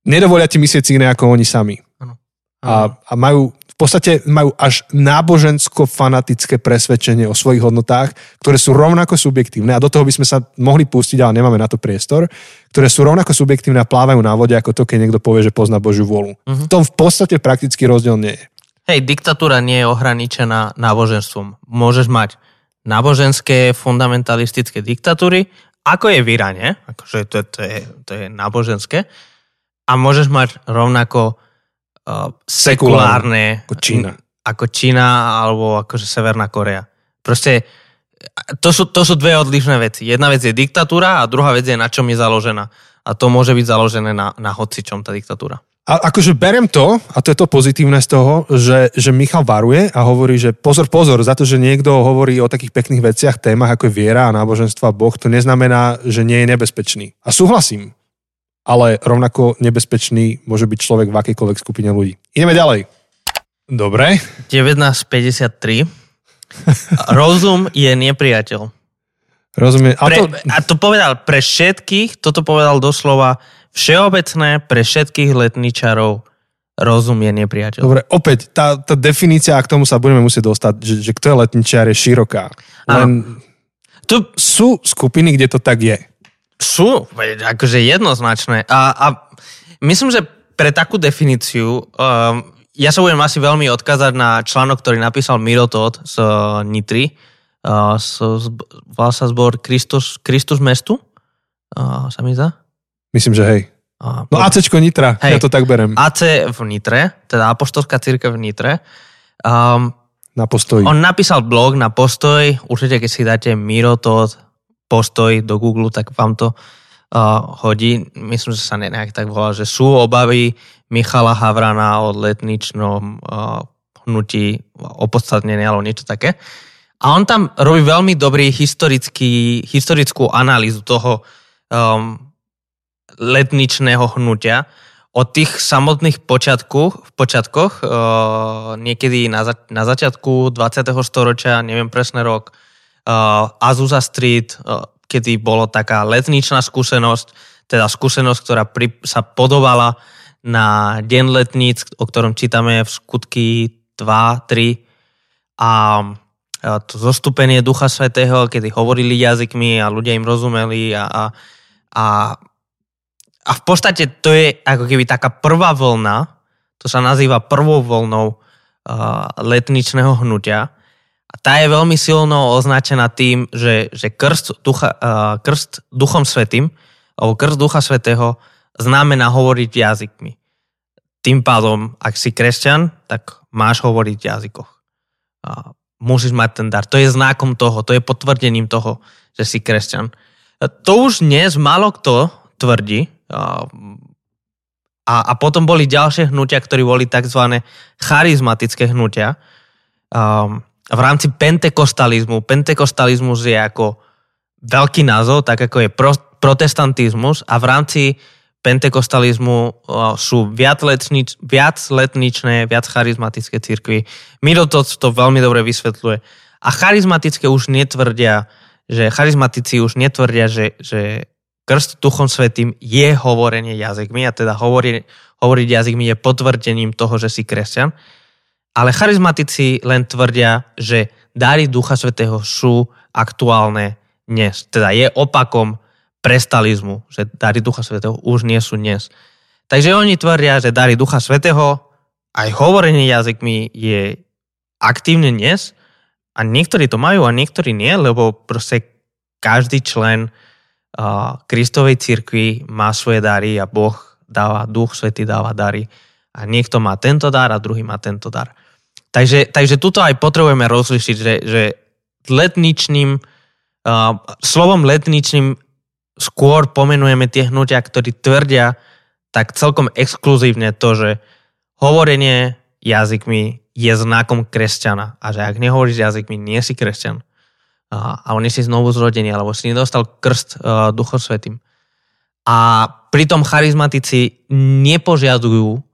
nedovolia ti myslieť si iné ako oni sami. Ano. A, a majú podstate majú až nábožensko-fanatické presvedčenie o svojich hodnotách, ktoré sú rovnako subjektívne a do toho by sme sa mohli pustiť, ale nemáme na to priestor, ktoré sú rovnako subjektívne a plávajú na vode, ako to, keď niekto povie, že pozná Božiu volu. Uh-huh. V tom v podstate prakticky rozdiel nie je. Hej, diktatúra nie je ohraničená náboženstvom. Môžeš mať náboženské fundamentalistické diktatúry, ako je v Iráne, akože to, to, je, to je náboženské, a môžeš mať rovnako uh, sekulárne. Ako Čína. Ako Čína alebo akože Severná Korea. Proste to sú, to sú dve odlišné veci. Jedna vec je diktatúra a druhá vec je na čom je založená. A to môže byť založené na, na hocičom tá diktatúra. A akože berem to, a to je to pozitívne z toho, že, že Michal varuje a hovorí, že pozor, pozor, za to, že niekto hovorí o takých pekných veciach, témach ako je viera a náboženstva Boh, to neznamená, že nie je nebezpečný. A súhlasím ale rovnako nebezpečný môže byť človek v akejkoľvek skupine ľudí. Ideme ďalej. Dobre. 1953. Rozum je nepriateľ. Rozumiem. A Pre, to, a to povedal pre všetkých, toto povedal doslova všeobecné pre všetkých letničarov rozumie nepriateľ. dobre, opäť, tá, tá definícia, a k tomu sa budeme musieť dostať, že, že kto je letničiar, je široká. Len Tu sú skupiny, kde to tak je. Sú akože jednoznačné. A, a myslím, že pre takú definíciu, um, ja sa budem asi veľmi odkázať na článok, ktorý napísal Miro Todd z uh, Nitry. Uh, z, sa zbor Kristus, Kristus mestu? Uh, sa mi zdá? Myslím, že hej. Uh, No ACčko Nitra, Hej. ja to tak berem. AC v Nitre, teda Apoštolská církev v Nitre. Um, Na postoji. on napísal blog na postoj, určite keď si dáte Miro Todd postoj do Google, tak vám to uh, hodí. Myslím, že sa ne, nejak tak volá, že sú obavy Michala Havrana o letničnom uh, hnutí opodstatnené alebo niečo také. A on tam robí veľmi dobrý historický, historickú analýzu toho um, letničného hnutia od tých samotných počiatkoch, počiatkoch uh, niekedy na, za, na začiatku 20. storočia, neviem presne rok, uh, Azusa Street, uh, kedy bolo taká letničná skúsenosť, teda skúsenosť, ktorá pri, sa podobala na Deň letníc, o ktorom čítame v skutky 2, 3 a to zostupenie Ducha Svetého, kedy hovorili jazykmi a ľudia im rozumeli a, a, a, a v podstate to je ako keby taká prvá vlna, to sa nazýva prvou vlnou uh, letničného hnutia a tá je veľmi silno označená tým, že, že krst, ducha, krst Duchom Svetým alebo krst Ducha Svetého znamená hovoriť jazykmi. Tým pádom, ak si kresťan, tak máš hovoriť v jazykoch. A musíš mať ten dar. To je znakom toho, to je potvrdením toho, že si kresťan. To už dnes málo kto tvrdí. A, a, potom boli ďalšie hnutia, ktorí boli tzv. charizmatické hnutia. V rámci pentekostalizmu. Pentekostalizmus je ako veľký názov, tak ako je pro, protestantizmus a v rámci pentekostalizmu sú viac, letnič, viac charizmatické cirkvy. Miro to, to veľmi dobre vysvetľuje. A charizmatické už netvrdia, že charizmatici už netvrdia, že, že krst Duchom Svetým je hovorenie jazykmi a teda hovori, hovoriť jazykmi je potvrdením toho, že si kresťan. Ale charizmatici len tvrdia, že dary Ducha Svetého sú aktuálne dnes. Teda je opakom prestalizmu, že dary Ducha Svetého už nie sú dnes. Takže oni tvrdia, že dary Ducha Svetého, aj hovorenie jazykmi je aktívne dnes a niektorí to majú a niektorí nie, lebo proste každý člen uh, Kristovej cirkvi má svoje dary a Boh dáva, Duch Svetý dáva dary a niekto má tento dar a druhý má tento dar. Takže, takže tuto aj potrebujeme rozlišiť, že, že letničným, uh, slovom letničným skôr pomenujeme tie hnutia, ktorí tvrdia tak celkom exkluzívne to, že hovorenie jazykmi je znakom kresťana a že ak nehovoríš jazykmi, nie si kresťan. A, alebo nie si znovu zrodený, alebo si nedostal krst uh, Duchom Svetým. A pritom charizmatici nepožiadujú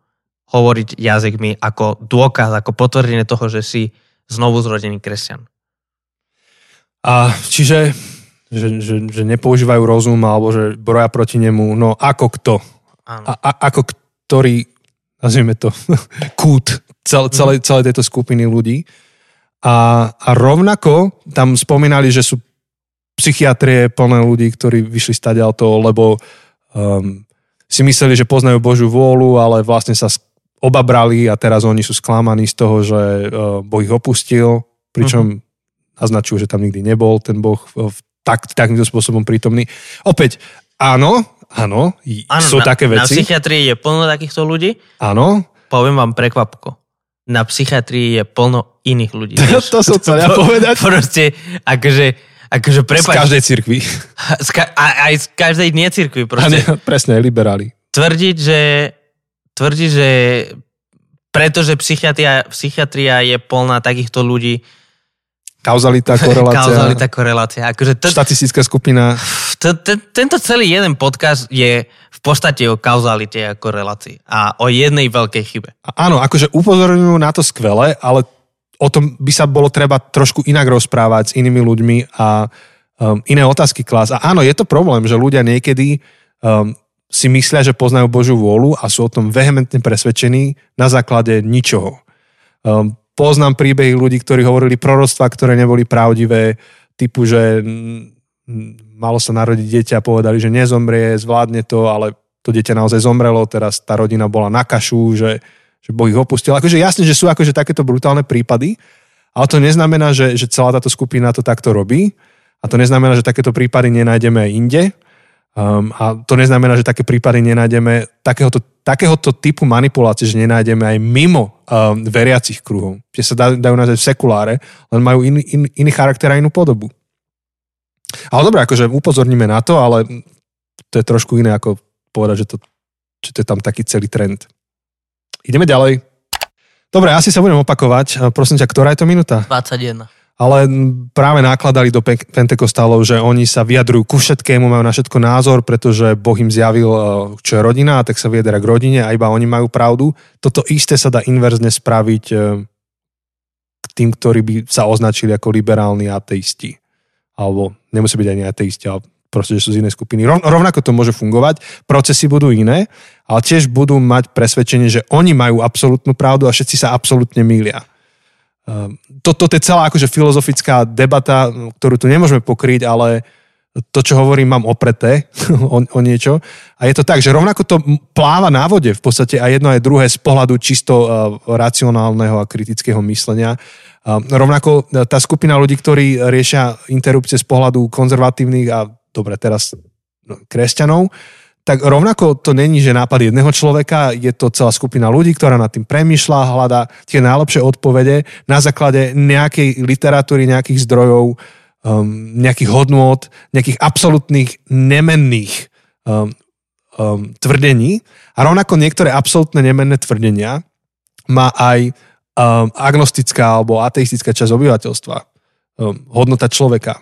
hovoriť jazykmi ako dôkaz, ako potvrdenie toho, že si znovu zrodený kresťan. A čiže, že, že, že nepoužívajú rozum alebo že broja proti nemu, no ako kto? Áno. A, a ako ktorý, nazvime to, kút cel, celej, celej tejto skupiny ľudí. A, a rovnako tam spomínali, že sú psychiatrie plné ľudí, ktorí vyšli stať to, lebo um, si mysleli, že poznajú Božiu vôľu, ale vlastne sa obabrali a teraz oni sú sklamaní z toho, že uh, Boh ich opustil, pričom uh-huh. naznačujú, že tam nikdy nebol ten Boh v, tak, takýmto spôsobom prítomný. Opäť, áno, áno, Áno, sú na, také Na veci. psychiatrii je plno takýchto ľudí. Áno, Poviem vám prekvapko. Na psychiatrii je plno iných ľudí. To- to som chcel ja povedať. Proste, akože, akože z prepač, každej cirkvi. z ka- a, aj z každej necirkvi. A Proste ne, presne, liberáli. tvrdiť, že, tvrdiť, že pretože psychiatria, psychiatria je plná takýchto ľudí, Kauzalita, korelácia, kauzalita, korelácia. Akože to, štatistická skupina. to, to, tento celý jeden podcast je v podstate o kauzalite a korelácii a o jednej veľkej chybe. A áno, akože upozorňujú na to skvele, ale o tom by sa bolo treba trošku inak rozprávať s inými ľuďmi a, um, iné otázky klas. A áno, je to problém, že ľudia niekedy um, si myslia, že poznajú Božiu vôľu a sú o tom vehementne presvedčení na základe ničoho. Um, poznám príbehy ľudí, ktorí hovorili proroctva, ktoré neboli pravdivé, typu, že malo sa narodiť dieťa a povedali, že nezomrie, zvládne to, ale to dieťa naozaj zomrelo, teraz tá rodina bola na kašu, že, že Boh ich opustil. Akože jasne, že sú akože takéto brutálne prípady, ale to neznamená, že, že celá táto skupina to takto robí a to neznamená, že takéto prípady nenájdeme aj inde Um, a to neznamená, že také prípady nenájdeme, takéhoto, takéhoto typu manipulácie, že nenájdeme aj mimo um, veriacich kruhov. Že sa dajú, dajú nazvať v sekuláre, len majú in, in, iný charakter a inú podobu. Ale dobre, akože upozorníme na to, ale to je trošku iné ako povedať, že to, že to je tam taký celý trend. Ideme ďalej. Dobre, asi sa budem opakovať. Prosím ťa, ktorá je to minúta? 21 ale práve nakladali do Pentekostálov, že oni sa vyjadrujú ku všetkému, majú na všetko názor, pretože Boh im zjavil, e, čo je rodina, tak sa vyjadra k rodine a iba oni majú pravdu. Toto isté sa dá inverzne spraviť e, k tým, ktorí by sa označili ako liberálni ateisti. Alebo nemusí byť ani ateisti, ale proste, že sú z inej skupiny. Rovnako to môže fungovať, procesy budú iné, ale tiež budú mať presvedčenie, že oni majú absolútnu pravdu a všetci sa absolútne mýlia. Ehm, toto to je celá akože filozofická debata, ktorú tu nemôžeme pokryť, ale to, čo hovorím, mám opreté o, o niečo. A je to tak, že rovnako to pláva na vode v podstate aj jedno aj druhé z pohľadu čisto uh, racionálneho a kritického myslenia. Uh, rovnako e, tá skupina ľudí, ktorí riešia interrupcie z pohľadu konzervatívnych a dobre, teraz no, kresťanov, uh, tak rovnako to není, že nápad jedného človeka, je to celá skupina ľudí, ktorá nad tým premýšľa, hľadá tie najlepšie odpovede na základe nejakej literatúry, nejakých zdrojov, um, nejakých hodnôt, nejakých absolútnych nemenných um, um, tvrdení. A rovnako niektoré absolútne nemenné tvrdenia má aj um, agnostická alebo ateistická časť obyvateľstva. Um, hodnota človeka,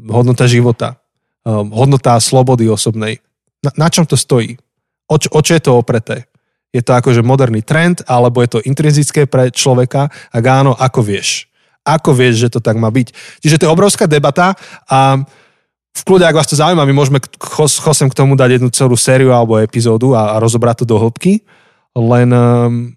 hodnota života, um, hodnota slobody osobnej, na, na čom to stojí? O, o čo je to opreté? Je to akože moderný trend, alebo je to intrinzické pre človeka? Ak áno, ako vieš? Ako vieš, že to tak má byť? Čiže to je obrovská debata a v kľude, ak vás to zaujíma, my môžeme chosem k tomu dať jednu celú sériu alebo epizódu a, a rozobrať to do hĺbky, len um,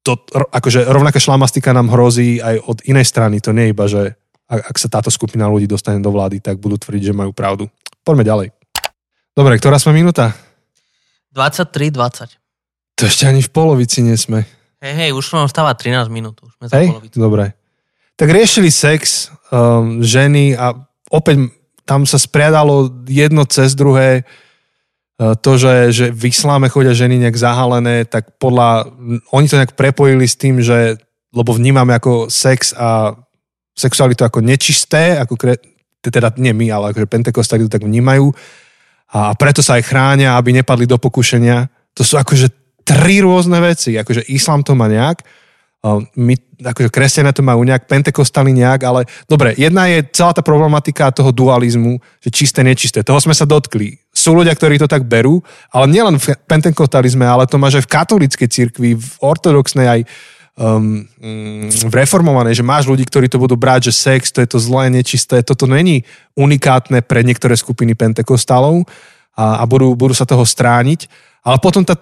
to, akože rovnaká šlamastika nám hrozí aj od inej strany. To nie je iba, že ak, ak sa táto skupina ľudí dostane do vlády, tak budú tvrdiť, že majú pravdu. Poďme ďalej. Dobre, ktorá sme minúta? 23-20. To ešte ani v polovici nie sme. Hej, hej, už nám stáva 13 minút. Už sme za hej, polovicu. dobre. Tak riešili sex um, ženy a opäť tam sa spriadalo jedno cez druhé uh, to, že, že v isláme chodia ženy nejak zahalené, tak podľa, oni to nejak prepojili s tým, že lebo vnímame ako sex a sexualitu ako nečisté, ako kre, teda nie my, ale akože pentekostali to tak vnímajú a preto sa aj chránia, aby nepadli do pokušenia. To sú akože tri rôzne veci. Akože islám to má nejak, my, akože kresťania to majú nejak, pentekostali nejak, ale dobre, jedna je celá tá problematika toho dualizmu, že čisté, nečisté. Toho sme sa dotkli. Sú ľudia, ktorí to tak berú, ale nielen v pentekostalizme, ale to máš aj v katolíckej cirkvi, v ortodoxnej aj um, v reformovanej, že máš ľudí, ktorí to budú brať, že sex, to je to zlé, nečisté. Toto není unikátne pre niektoré skupiny pentekostálov a, a budú, budú sa toho strániť. Ale potom tá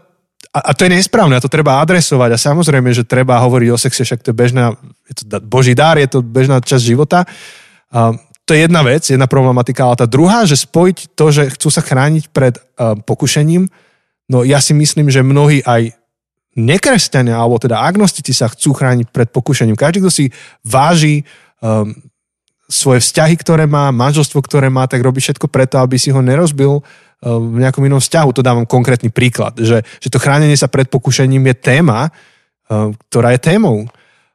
a, a to je nesprávne, a to treba adresovať a samozrejme, že treba hovoriť o sexe, však to je bežná, je to boží dár, je to bežná časť života. A to je jedna vec, jedna problematika, ale tá druhá, že spojiť to, že chcú sa chrániť pred uh, pokušením, no ja si myslím, že mnohí aj nekresťania, alebo teda agnostici sa chcú chrániť pred pokušením. Každý, kto si váži um, svoje vzťahy, ktoré má, manželstvo, ktoré má, tak robí všetko preto, aby si ho nerozbil um, v nejakom inom vzťahu. To dávam konkrétny príklad, že, že to chránenie sa pred pokušením je téma, um, ktorá je témou.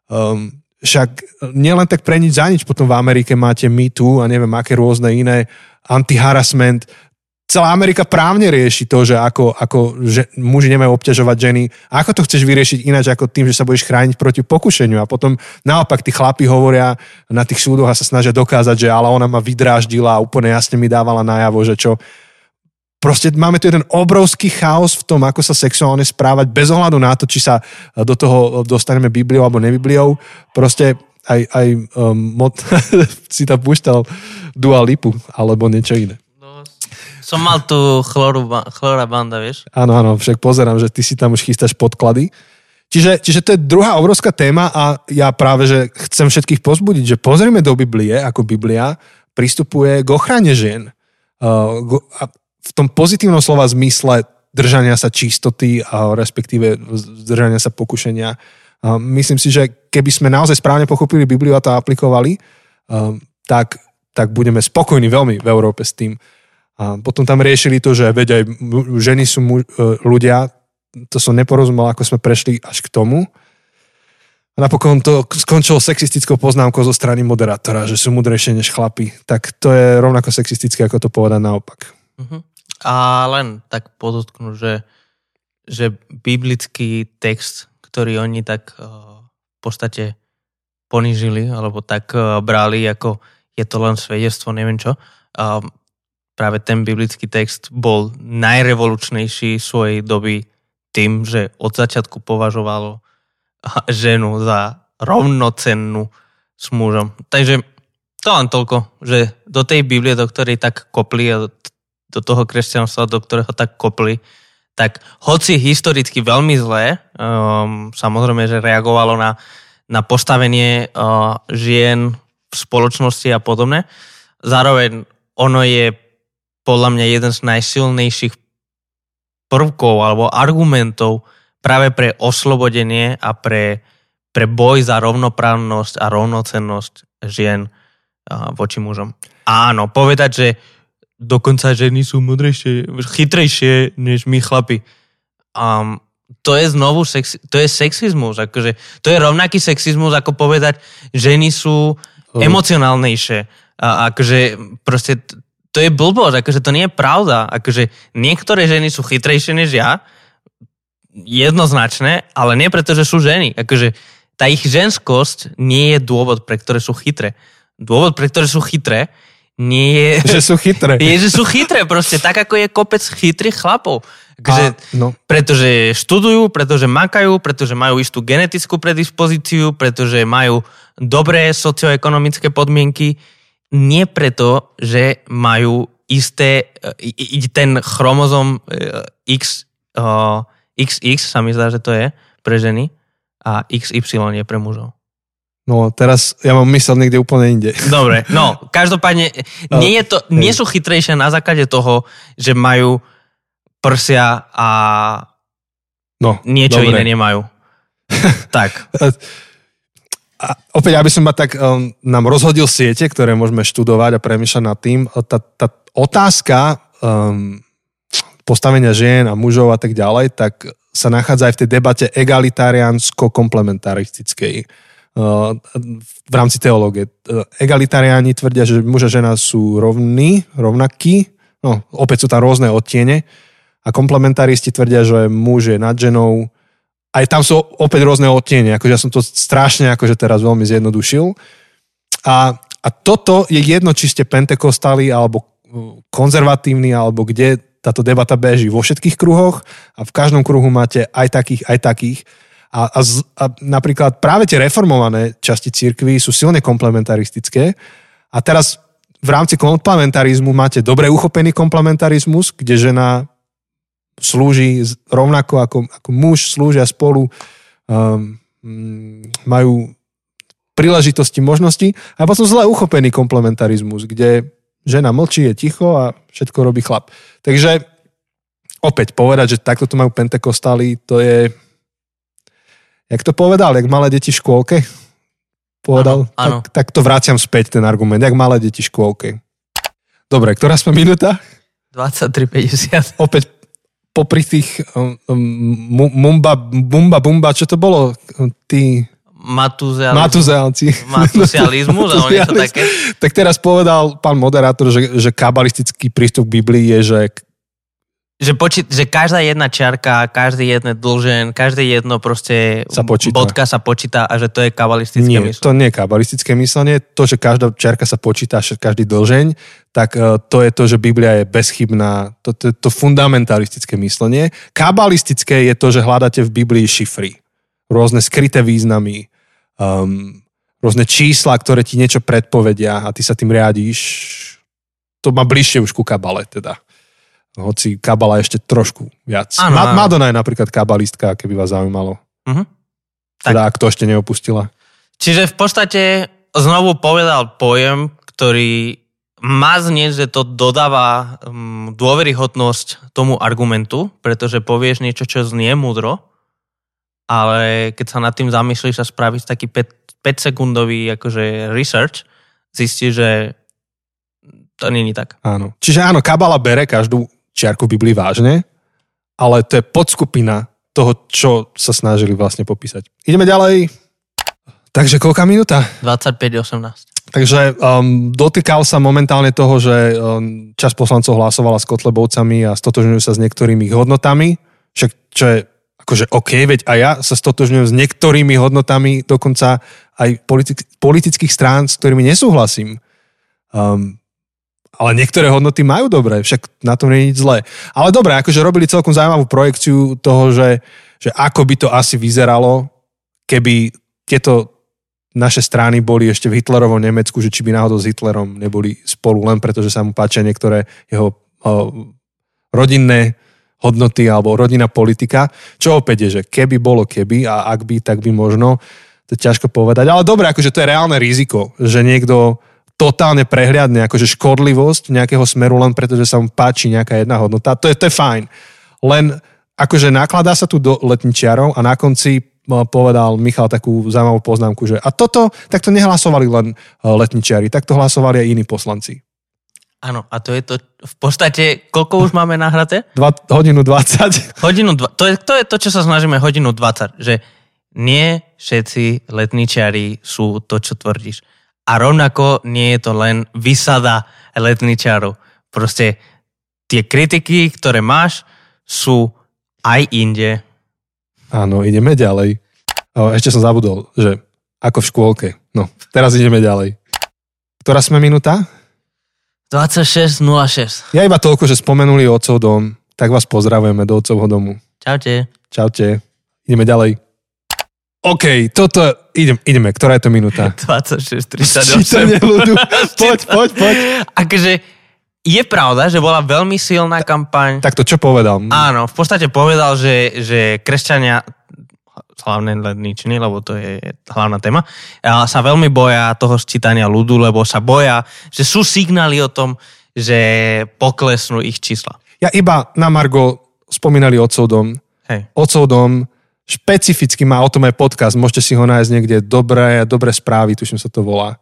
Um, však nielen tak pre nič za nič, potom v Amerike máte MeToo a neviem aké rôzne iné anti-harassment celá Amerika právne rieši to, že ako, ako že muži nemajú obťažovať ženy. Ako to chceš vyriešiť ináč ako tým, že sa budeš chrániť proti pokušeniu. A potom naopak tí chlapi hovoria na tých súdoch a sa snažia dokázať, že ale ona ma vydráždila a úplne jasne mi dávala najavo, že čo. Proste máme tu jeden obrovský chaos v tom, ako sa sexuálne správať, bez ohľadu na to, či sa do toho dostaneme Bibliou alebo nebibliou. Proste aj, aj um, mod, si tam púšťal Dua Lipu, alebo niečo iné. Som mal tu chloru, chlora banda, vieš? Áno, áno, však pozerám, že ty si tam už chystáš podklady. Čiže, čiže to je druhá obrovská téma a ja práve, že chcem všetkých pozbudiť, že pozrieme do Biblie, ako Biblia pristupuje k ochrane žien. Uh, v tom pozitívnom slova zmysle držania sa čistoty a respektíve držania sa pokušenia. Myslím si, že keby sme naozaj správne pochopili Bibliu a to aplikovali, uh, tak, tak budeme spokojní veľmi v Európe s tým. A potom tam riešili to, že veď aj ženy sú mu, ľudia, to som neporozumel, ako sme prešli až k tomu. A napokon to skončilo sexistickou poznámkou zo strany moderátora, že sú mudrejšie než chlapi. Tak to je rovnako sexistické, ako to povedať naopak. Uh-huh. A len tak podotknú, že, že biblický text, ktorý oni tak uh, v podstate ponížili, alebo tak uh, brali, ako je to len svedectvo, neviem čo, práve ten biblický text bol najrevolučnejší svojej doby tým, že od začiatku považovalo ženu za rovnocennú s mužom. Takže to len toľko, že do tej Biblie, do ktorej tak kopli a do toho kresťanstva, do ktorého tak kopli, tak hoci historicky veľmi zlé, um, samozrejme, že reagovalo na, na postavenie uh, žien v spoločnosti a podobne, zároveň ono je podľa mňa jeden z najsilnejších prvkov alebo argumentov práve pre oslobodenie a pre, pre boj za rovnoprávnosť a rovnocennosť žien voči mužom. Áno, povedať, že dokonca ženy sú mudrejšie, chytrejšie než my chlapi. Um, to je znovu sexi- to je sexizmus. Akože, to je rovnaký sexizmus, ako povedať, ženy sú emocionálnejšie. A akože proste to je blbosť, akože to nie je pravda. Akože niektoré ženy sú chytrejšie než ja, jednoznačné, ale nie preto, že sú ženy. Akože tá ich ženskosť nie je dôvod, pre ktoré sú chytré. Dôvod, pre ktoré sú chytré, nie je... Že sú chytré. Je, že sú chytré proste, tak ako je kopec chytrých chlapov. Akože, A, no. Pretože študujú, pretože makajú, pretože majú istú genetickú predispozíciu, pretože majú dobré socioekonomické podmienky nie preto, že majú isté, e, ten chromozom e, X, XX sa mi zdá, že to je pre ženy a XY je pre mužov. No teraz ja mám mysel niekde úplne inde. Dobre, no každopádne nie, je to, nie sú chytrejšie na základe toho, že majú prsia a no, niečo dobre. iné nemajú. tak. a opäť, aby som ma tak um, nám rozhodil siete, ktoré môžeme študovať a premýšľať nad tým, tá, tá otázka um, postavenia žien a mužov a tak ďalej, tak sa nachádza aj v tej debate egalitariánsko-komplementaristickej uh, v rámci teológie. Uh, egalitariáni tvrdia, že muž a žena sú rovní, rovnakí, no opäť sú tam rôzne odtiene a komplementaristi tvrdia, že muž je nad ženou, aj tam sú opäť rôzne odtiene, akože ja som to strašne akože teraz veľmi zjednodušil. A, a toto je jedno, či ste pentekostali alebo uh, konzervatívni, alebo kde táto debata beží vo všetkých kruhoch a v každom kruhu máte aj takých, aj takých. A, a, z, a napríklad práve tie reformované časti církvy sú silne komplementaristické. A teraz v rámci komplementarizmu máte dobre uchopený komplementarizmus, kde žena slúži rovnako ako, ako muž, slúžia spolu, um, majú príležitosti, možnosti a potom zle uchopený komplementarizmus, kde žena mlčí, je ticho a všetko robí chlap. Takže opäť povedať, že takto to majú pentekostali, to je jak to povedal, jak malé deti v škôlke? Povedal, ano, ano. Tak, tak to vraciam späť ten argument, jak malé deti v škôlke. Dobre, ktorá sme minúta? 23.50. Opäť popri tých um, um mumba, bumba, bumba, čo to bolo? Tí... Matuzealizmus. Matuzealci. Matuzializmus a niečo také. Tak teraz povedal pán moderátor, že, že kabalistický prístup k Biblii je, že že, poči- že každá jedna čiarka, každý jedno dlžen, každé jedno proste sa počíta. bodka sa počíta a že to je kabalistické nie, myslenie. to nie je kabalistické myslenie. To, že každá čiarka sa počíta, každý dlžeň, tak uh, to je to, že Biblia je bezchybná. To, to, to fundamentalistické myslenie. Kabalistické je to, že hľadáte v Biblii šifry. Rôzne skryté významy, um, rôzne čísla, ktoré ti niečo predpovedia a ty sa tým riadíš. To má bližšie už ku kabale teda. Hoci kabala ešte trošku viac. Áno, Ma-. Madonna je napríklad kabalistka, keby vás zaujímalo. Mhm. Teda ak to ešte neopustila. Čiže v podstate znovu povedal pojem, ktorý má znieť, že to dodáva um, dôveryhodnosť tomu argumentu, pretože povieš niečo, čo znie múdro, ale keď sa nad tým zamyslíš a spravíš taký 5, 5 sekundový akože research, zistíš, že to není tak. Áno. Čiže áno, kabala bere každú čiarku Biblii vážne, ale to je podskupina toho, čo sa snažili vlastne popísať. Ideme ďalej. Takže koľká minúta? 25-18. Takže um, dotýkal sa momentálne toho, že um, časť poslancov hlasovala s Kotlebovcami a stotožňujú sa s niektorými ich hodnotami, však čo je akože OK, veď aj ja sa stotožňujem s niektorými hodnotami, dokonca aj politik- politických strán, s ktorými nesúhlasím. Um, ale niektoré hodnoty majú dobré, však na tom nie je nič zlé. Ale dobre, akože robili celkom zaujímavú projekciu toho, že, že ako by to asi vyzeralo, keby tieto naše strany boli ešte v Hitlerovom Nemecku, že či by náhodou s Hitlerom neboli spolu len preto, že sa mu páčia niektoré jeho uh, rodinné hodnoty alebo rodinná politika. Čo opäť je, že keby bolo keby a ak by, tak by možno, to je ťažko povedať. Ale dobre, akože to je reálne riziko, že niekto totálne prehliadne akože škodlivosť nejakého smeru len preto, že sa mu páči nejaká jedna hodnota. To je, to je fajn. Len akože nakladá sa tu do letničiarov a na konci uh, povedal Michal takú zaujímavú poznámku, že a toto, tak to nehlasovali len uh, letničiari, tak to hlasovali aj iní poslanci. Áno, a to je to v podstate, koľko už máme nahraté? Dva, hodinu 20. Hodinu dva, to, je, to je to, čo sa snažíme hodinu 20, že nie všetci letničiari sú to, čo tvrdíš. A rovnako nie je to len vysada letničiarov. Proste tie kritiky, ktoré máš, sú aj inde. Áno, ideme ďalej. Ešte som zabudol, že ako v škôlke. No, teraz ideme ďalej. Ktorá sme minúta? 26.06. Ja iba toľko, že spomenuli otcov dom, tak vás pozdravujeme do otcovho domu. Čaute. Čaute. Ideme ďalej. OK, toto, idem, ideme, ktorá je to minúta? 26.38. Čítanie ľudu. Poď, poď, poď. Akože je pravda, že bola veľmi silná kampaň. Takto, čo povedal? Áno, v podstate povedal, že, že kresťania, hlavne ledničiny, lebo to je hlavná téma, a sa veľmi boja toho sčítania ľudu, lebo sa boja, že sú signály o tom, že poklesnú ich čísla. Ja iba na Margo spomínali otcov dom. Hej. Otcov dom špecificky má o tom aj podcast, môžete si ho nájsť niekde, dobré, dobré správy, tuším sa to volá,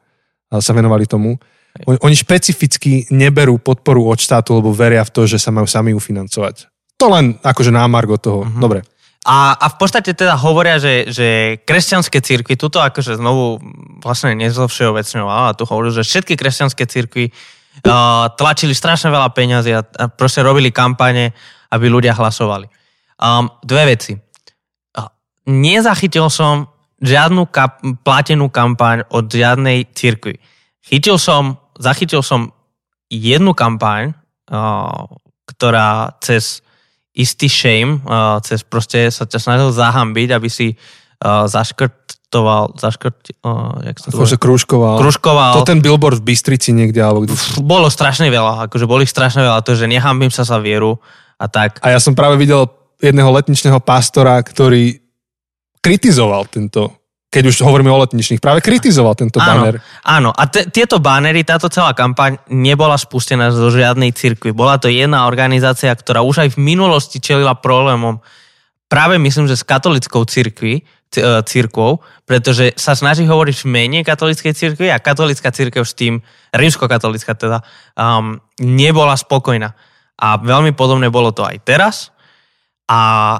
a sa venovali tomu. Oni, špecificky neberú podporu od štátu, lebo veria v to, že sa majú sami ufinancovať. To len akože námargo toho. Mhm. Dobre. A, a v podstate teda hovoria, že, že kresťanské církvy, tuto akože znovu vlastne nezo všeobecňoval, a tu hovoril, že všetky kresťanské církvy uh, tlačili strašne veľa peňazí a, a proste robili kampane, aby ľudia hlasovali. Um, dve veci. Nezachytil som žiadnu kap- platenú kampaň od žiadnej církvy. Chytil som, zachytil som jednu kampaň, uh, ktorá cez istý shame, uh, cez proste sa ťa snažil zahambiť, aby si uh, zaškrtoval, zaškrt, uh, jak sa to Akože krúžkoval. Kružkoval. To ten billboard v Bystrici niekde, alebo kde. Pff, Bolo strašne veľa, akože boli strašne veľa, to, že nehambím sa za vieru a tak. A ja som práve videl jedného letničného pastora, ktorý kritizoval tento, keď už hovoríme o letničných, práve kritizoval tento Áno, banner. áno. a te, tieto banery, táto celá kampaň nebola spustená zo žiadnej cirkvi. Bola to jedna organizácia, ktorá už aj v minulosti čelila problémom práve myslím, že s katolickou cirkvi, c- e, církvou, pretože sa snaží hovoriť v mene katolíckej cirkvi a katolická církev s tým, rímskokatolická teda, um, nebola spokojná. A veľmi podobné bolo to aj teraz. A,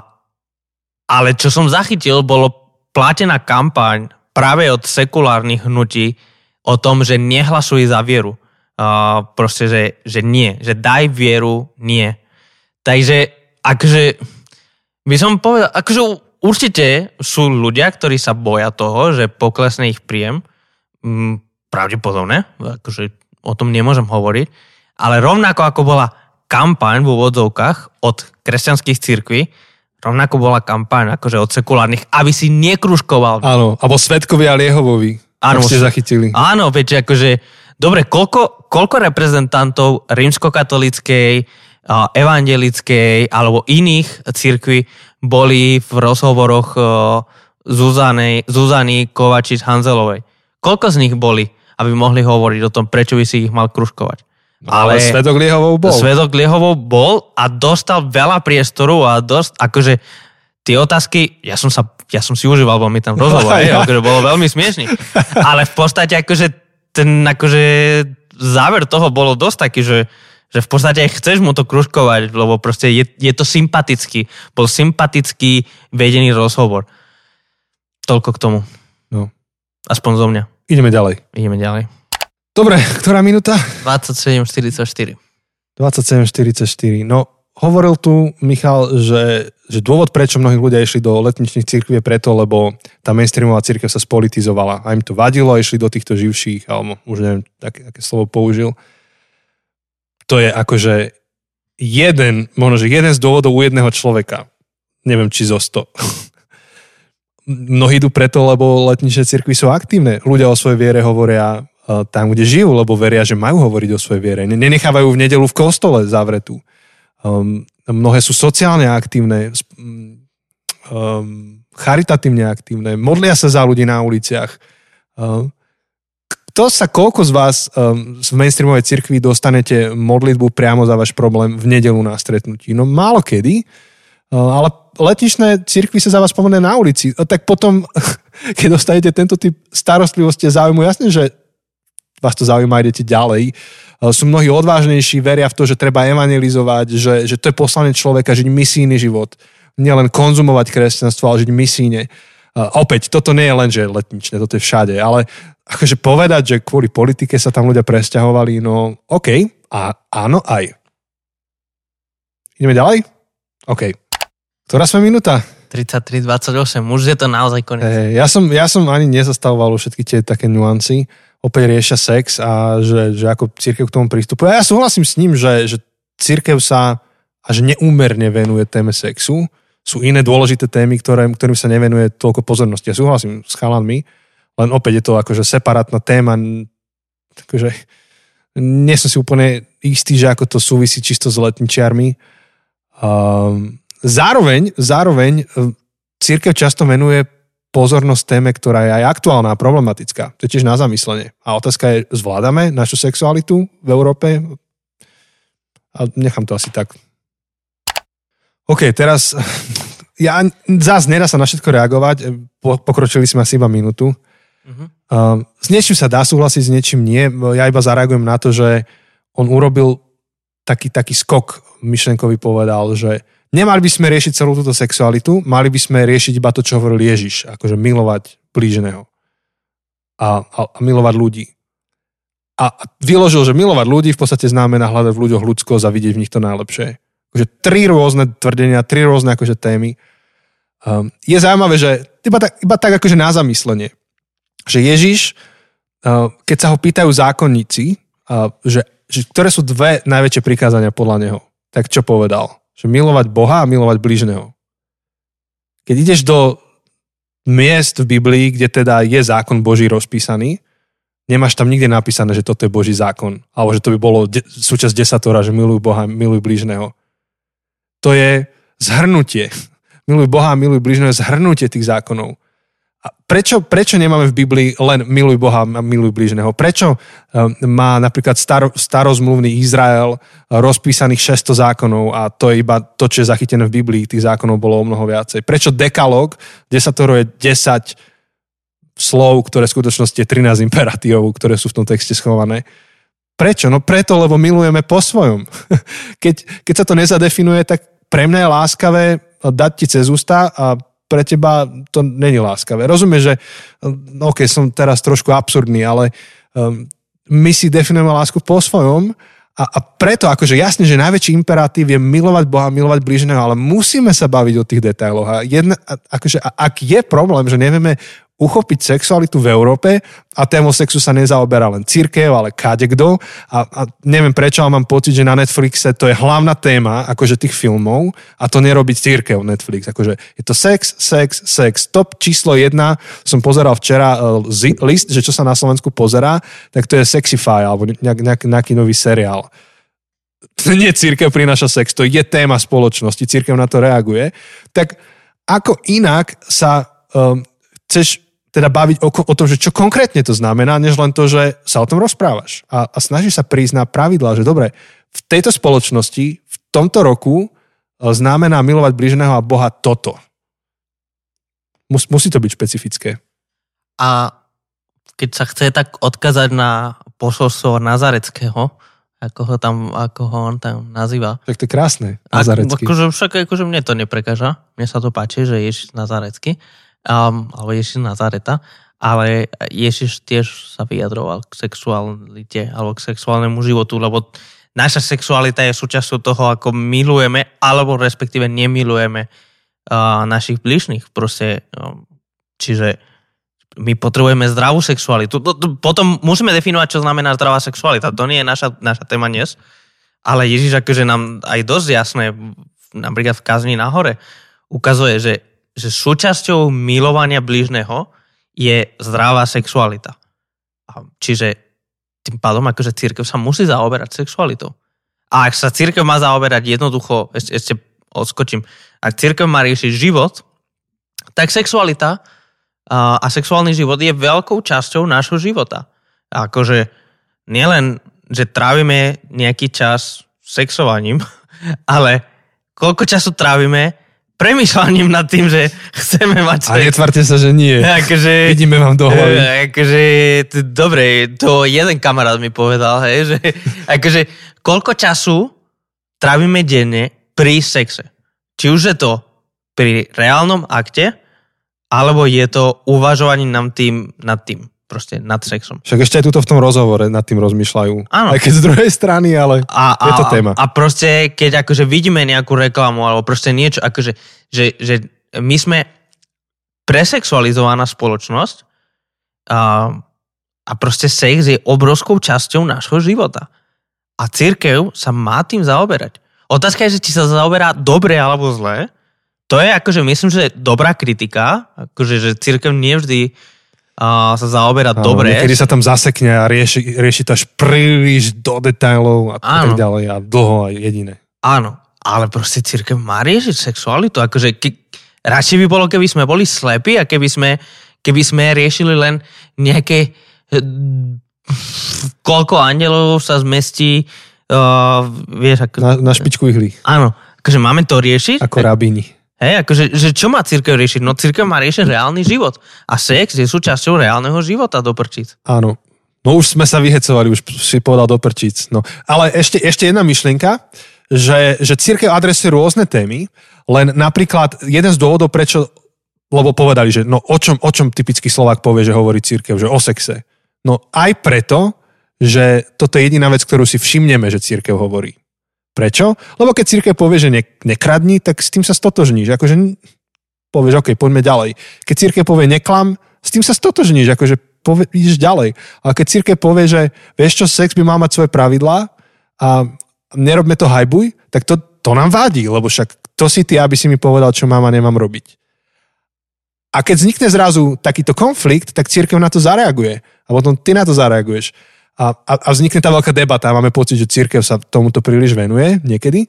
ale čo som zachytil, bolo platená kampaň práve od sekulárnych hnutí o tom, že nehlasuj za vieru. Uh, proste, že, že nie. Že daj vieru, nie. Takže, akože, by som povedal, akože určite sú ľudia, ktorí sa boja toho, že poklesne ich príjem. Mm, pravdepodobne, akože o tom nemôžem hovoriť. Ale rovnako ako bola kampaň v úvodzovkách od kresťanských cirkví, rovnako bola kampaň akože od sekulárnych, aby si nekružkoval. Áno, alebo Svetkovia Liehovovi. Áno, ste zachytili. Áno, veď akože, dobre, koľko, koľko reprezentantov rímskokatolíckej, evangelickej alebo iných cirkví boli v rozhovoroch Zuzany, Zuzany Kovačič Hanzelovej? Koľko z nich boli, aby mohli hovoriť o tom, prečo by si ich mal kružkovať? No, ale, ale Svedok Liehovou bol. Svedok Liehovou bol a dostal veľa priestoru a dosť, akože tie otázky, ja som, sa, ja som si užíval veľmi tam rozhovor, no, ja. akože bolo veľmi smiešný. Ale v podstate akože ten akože záver toho bolo dosť taký, že, že v podstate chceš mu to kružkovať, lebo proste je, je to sympatický. Bol sympatický vedený rozhovor. Toľko k tomu. No. Aspoň zo mňa. Ideme ďalej. Ideme ďalej. Dobre, ktorá minúta? 27.44. 27.44. No, hovoril tu Michal, že, že dôvod, prečo mnohí ľudia išli do letničných cirkví je preto, lebo tá mainstreamová cirkev sa spolitizovala a im to vadilo a išli do týchto živších, alebo už neviem, aké, aké slovo použil. To je akože jeden, možno, že jeden z dôvodov u jedného človeka. Neviem, či zo 100. Mnohí idú preto, lebo letničné cirkvy sú aktívne. Ľudia o svojej viere hovoria tam, kde žijú, lebo veria, že majú hovoriť o svojej viere. Nenechávajú v nedelu v kostole zavretú. Um, mnohé sú sociálne aktívne, um, charitatívne aktívne, modlia sa za ľudí na uliciach. Um, kto sa, koľko z vás um, v mainstreamovej cirkvi dostanete modlitbu priamo za váš problém v nedelu na stretnutí? No málo kedy, uh, ale letničné cirkvy sa za vás pomôžu na ulici. A tak potom, keď dostanete tento typ starostlivosti a záujmu, jasne, že vás to zaujíma, idete ďalej. E, sú mnohí odvážnejší, veria v to, že treba evangelizovať, že, že to je poslanie človeka, žiť misijný život. Nielen konzumovať kresťanstvo, ale žiť misíne. E, opäť, toto nie je len, že letničné, toto je všade, ale akože povedať, že kvôli politike sa tam ľudia presťahovali, no OK, a áno aj. Ideme ďalej? OK. Ktorá sme minúta? 33-28, už je to naozaj koniec. Hey, ja, som, ja som ani nezastavoval všetky tie také nuancy opäť riešia sex a že, že ako církev k tomu pristupuje. A ja súhlasím s ním, že, že církev sa až neúmerne venuje téme sexu. Sú iné dôležité témy, ktoré, ktorým sa nevenuje toľko pozornosti. Ja súhlasím s chalanmi, len opäť je to akože separátna téma. Takže nie som si úplne istý, že ako to súvisí čisto s letničiarmi. Um, zároveň, zároveň církev často venuje pozornosť téme, ktorá je aj aktuálna a problematická. To je tiež na zamyslenie. A otázka je, zvládame našu sexualitu v Európe? A nechám to asi tak. OK, teraz ja, zás nedá sa na všetko reagovať. Pokročili sme asi iba minútu. Uh-huh. s niečím sa dá súhlasiť, s niečím nie. Ja iba zareagujem na to, že on urobil taký, taký skok myšlenkový povedal, že Nemali by sme riešiť celú túto sexualitu, mali by sme riešiť iba to, čo hovoril Ježiš, akože milovať blíženého a, a, a milovať ľudí. A vyložil, že milovať ľudí v podstate znamená hľadať v ľuďoch ľudskosť a vidieť v nich to najlepšie. Akože tri rôzne tvrdenia, tri rôzne akože témy. Um, je zaujímavé, že iba tak, iba tak akože na zamyslenie, že Ježiš, uh, keď sa ho pýtajú zákonníci, uh, že, že ktoré sú dve najväčšie prikázania podľa neho, tak čo povedal? Že milovať Boha a milovať blížneho. Keď ideš do miest v Biblii, kde teda je zákon Boží rozpísaný, nemáš tam nikde napísané, že toto je Boží zákon. Alebo že to by bolo de- súčasť desatora, že miluj Boha, miluj blížneho. To je zhrnutie. Miluj Boha miluj blížneho je zhrnutie tých zákonov. Prečo, prečo nemáme v Biblii len miluj Boha a miluj blížneho? Prečo um, má napríklad staro, starozmluvný Izrael rozpísaných 600 zákonov a to je iba to, čo je zachytené v Biblii, tých zákonov bolo o mnoho viacej? Prečo dekalog, desatoro je 10 slov, ktoré v skutočnosti je 13 imperatívov, ktoré sú v tom texte schované? Prečo? No preto, lebo milujeme po svojom. Keď, keď sa to nezadefinuje, tak pre mňa je láskavé dať ti cez ústa a pre teba to není láskavé. Rozumieš, že no ok, som teraz trošku absurdný, ale um, my si definujeme lásku po svojom a, a preto akože jasne, že najväčší imperatív je milovať Boha, milovať blížneho, ale musíme sa baviť o tých detailoch. A jedna, akože, a ak je problém, že nevieme uchopiť sexualitu v Európe a tému sexu sa nezaoberá len církev, ale kádekdo. A, a neviem prečo, ale mám pocit, že na Netflixe to je hlavná téma akože tých filmov a to nerobí církev Netflix. Akože je to sex, sex, sex. Top číslo jedna som pozeral včera uh, list, že čo sa na Slovensku pozerá, tak to je Sexify alebo nejak, nejak, nejaký nový seriál. Nie církev prináša sex, to je téma spoločnosti, církev na to reaguje. Tak ako inak sa um, chceš teda baviť o, o tom, že čo konkrétne to znamená, než len to, že sa o tom rozprávaš. A, a snažíš sa prísť na pravidla, že dobre, v tejto spoločnosti, v tomto roku e, znamená milovať blížneho a Boha toto. Mus, musí to byť špecifické. A keď sa chce tak odkazať na posolstvo Nazareckého, ako ho, tam, ako ho on tam nazýva. Tak to je krásne, Nazarecký. Akože, však akože mne to neprekáža. Mne sa to páči, že Ježiš Nazarecký um, alebo Ježiš Nazareta, ale Ježiš tiež sa vyjadroval k sexualite alebo k sexuálnemu životu, lebo naša sexualita je súčasťou toho, ako milujeme alebo respektíve nemilujeme uh, našich bližných. Proste, um, čiže my potrebujeme zdravú sexualitu. Potom musíme definovať, čo znamená zdravá sexualita. To nie je naša, naša téma dnes, ale Ježiš akože nám aj dosť jasné, napríklad v kazni nahore, ukazuje, že že súčasťou milovania blížneho je zdravá sexualita. Čiže tým pádom akože církev sa musí zaoberať sexualitou. A ak sa církev má zaoberať jednoducho, ešte, ešte odskočím, ak církev má riešiť život, tak sexualita a, sexuálny život je veľkou časťou nášho života. A akože nielen, že trávime nejaký čas sexovaním, ale koľko času trávime premýšľaním nad tým, že chceme mať. A netvarte sa, že nie. Akože, Vidíme vám do hlavy. E, akože, dobre, to jeden kamarát mi povedal, hej, že akože, koľko času trávime denne pri sexe. Či už je to pri reálnom akte, alebo je to uvažovanie nám tým, nad tým proste nad sexom. Však ešte aj tuto v tom rozhovore nad tým rozmýšľajú. Áno. Aj keď z druhej strany, ale a, a, je to téma. A proste, keď akože vidíme nejakú reklamu alebo proste niečo, akože, že, že my sme presexualizovaná spoločnosť a, a proste sex je obrovskou časťou nášho života. A církev sa má tým zaoberať. Otázka je, že či sa zaoberá dobre alebo zle. To je akože, myslím, že dobrá kritika, akože, že církev nevždy a sa zaoberať Áno, dobre. Niekedy sa tam zasekne a rieši, rieši to až príliš do detailov a tak ďalej a dlho a jediné. Áno, ale proste církev má riešiť sexualitu. Akože ke, radšej by bolo, keby sme boli slepí a keby sme, keby sme riešili len nejaké koľko andelov sa zmestí uh, vieš, ako, na, na špičku ihly. Áno, akože máme to riešiť. Ako rabíni. Hej, akože, že čo má církev riešiť? No církev má riešiť reálny život. A sex je súčasťou reálneho života do. Áno. No už sme sa vyhecovali, už si povedal do. No. Ale ešte, ešte jedna myšlienka, že, že církev adresuje rôzne témy, len napríklad jeden z dôvodov, prečo, lebo povedali, že no o čom, o čom typický Slovák povie, že hovorí církev, že o sexe. No aj preto, že toto je jediná vec, ktorú si všimneme, že církev hovorí. Prečo? Lebo keď církev povie, že ne, nekradni, tak s tým sa stotožníš. Akože povieš, OK, poďme ďalej. Keď církev povie neklam, s tým sa stotožníš, akože povie, ideš ďalej. Ale keď církev povie, že vieš čo, sex by mal mať svoje pravidlá a nerobme to hajbuj, tak to, to nám vádí, lebo však to si ty, aby si mi povedal, čo mám a nemám robiť. A keď vznikne zrazu takýto konflikt, tak církev na to zareaguje. A potom ty na to zareaguješ a, a, a vznikne tá veľká debata. Máme pocit, že církev sa tomuto príliš venuje niekedy,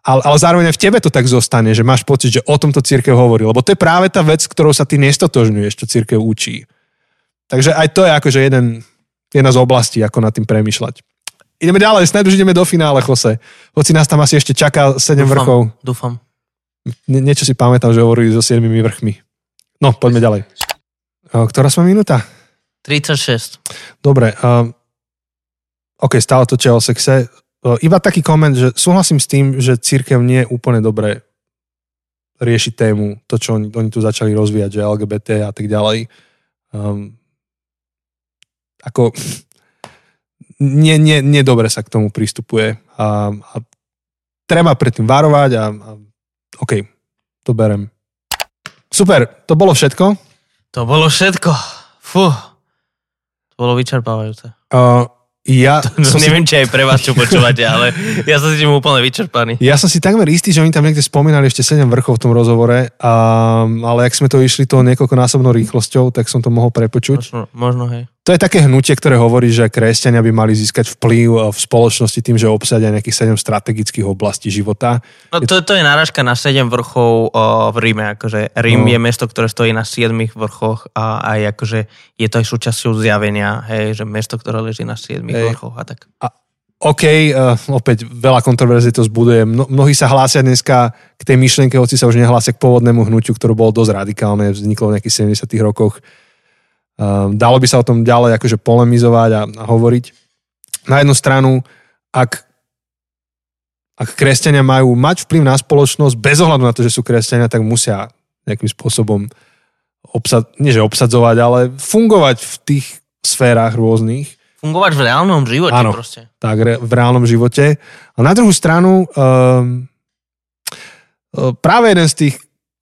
ale, ale zároveň aj v tebe to tak zostane, že máš pocit, že o tomto církev hovorí. Lebo to je práve tá vec, ktorou sa ty nestotožňuješ, čo církev učí. Takže aj to je akože jeden, jedna z oblastí, ako nad tým premyšľať. Ideme ďalej, snad už ideme do finále, Jose. Hoci nás tam asi ešte čaká 7 dúfam, vrchov. Dúfam. Nie, niečo si pamätám, že hovorí so 7 vrchmi. No, poďme ďalej. Ktorá sme minúta? 36. Dobre, uh, OK, stále to o sexe. Iba taký koment, že súhlasím s tým, že církev nie je úplne dobre riešiť tému, to, čo oni, oni tu začali rozvíjať, že LGBT a tak ďalej. Um, ako nie, nie, nie dobre sa k tomu pristupuje a, a treba pred tým varovať a, a OK, to berem. Super, to bolo všetko. To bolo všetko. Fú. To bolo vyčerpávajúce. Uh, ja, No, som si, neviem, či aj pre vás, čo počúvate, ale ja sa cítim úplne vyčerpaný. ja som si takmer istý, že oni tam niekde spomínali ešte 7 vrchov v tom rozhovore, a, ale ak sme to išli to niekoľkonásobnou rýchlosťou, tak som to mohol prepočuť. Možno, možno hej. To je také hnutie, ktoré hovorí, že kresťania by mali získať vplyv v spoločnosti tým, že obsadia nejakých 7 strategických oblastí života. No to, to je náražka na 7 vrchov o, v Ríme. Akože Rím No. je mesto, ktoré stojí na 7 vrchoch a aj akože je to aj súčasťou zjavenia, hej, že mesto, ktoré leží na 7 Hej. vrchoch a tak. OK, uh, opäť veľa kontroverzií to zbuduje. Mno, mnohí sa hlásia dneska k tej myšlienke, hoci sa už nehlásia k pôvodnému hnutiu, ktoré bolo dosť radikálne, vzniklo v nejakých 70 rokoch. Uh, dalo by sa o tom ďalej akože polemizovať a, a hovoriť. Na jednu stranu, ak, ak kresťania majú mať vplyv na spoločnosť, bez ohľadu na to, že sú kresťania, tak musia nejakým spôsobom obsad, nie že obsadzovať, ale fungovať v tých sférach rôznych Fungovať v reálnom živote Áno. proste. tak re, v reálnom živote. A na druhú stranu um, práve jeden z tých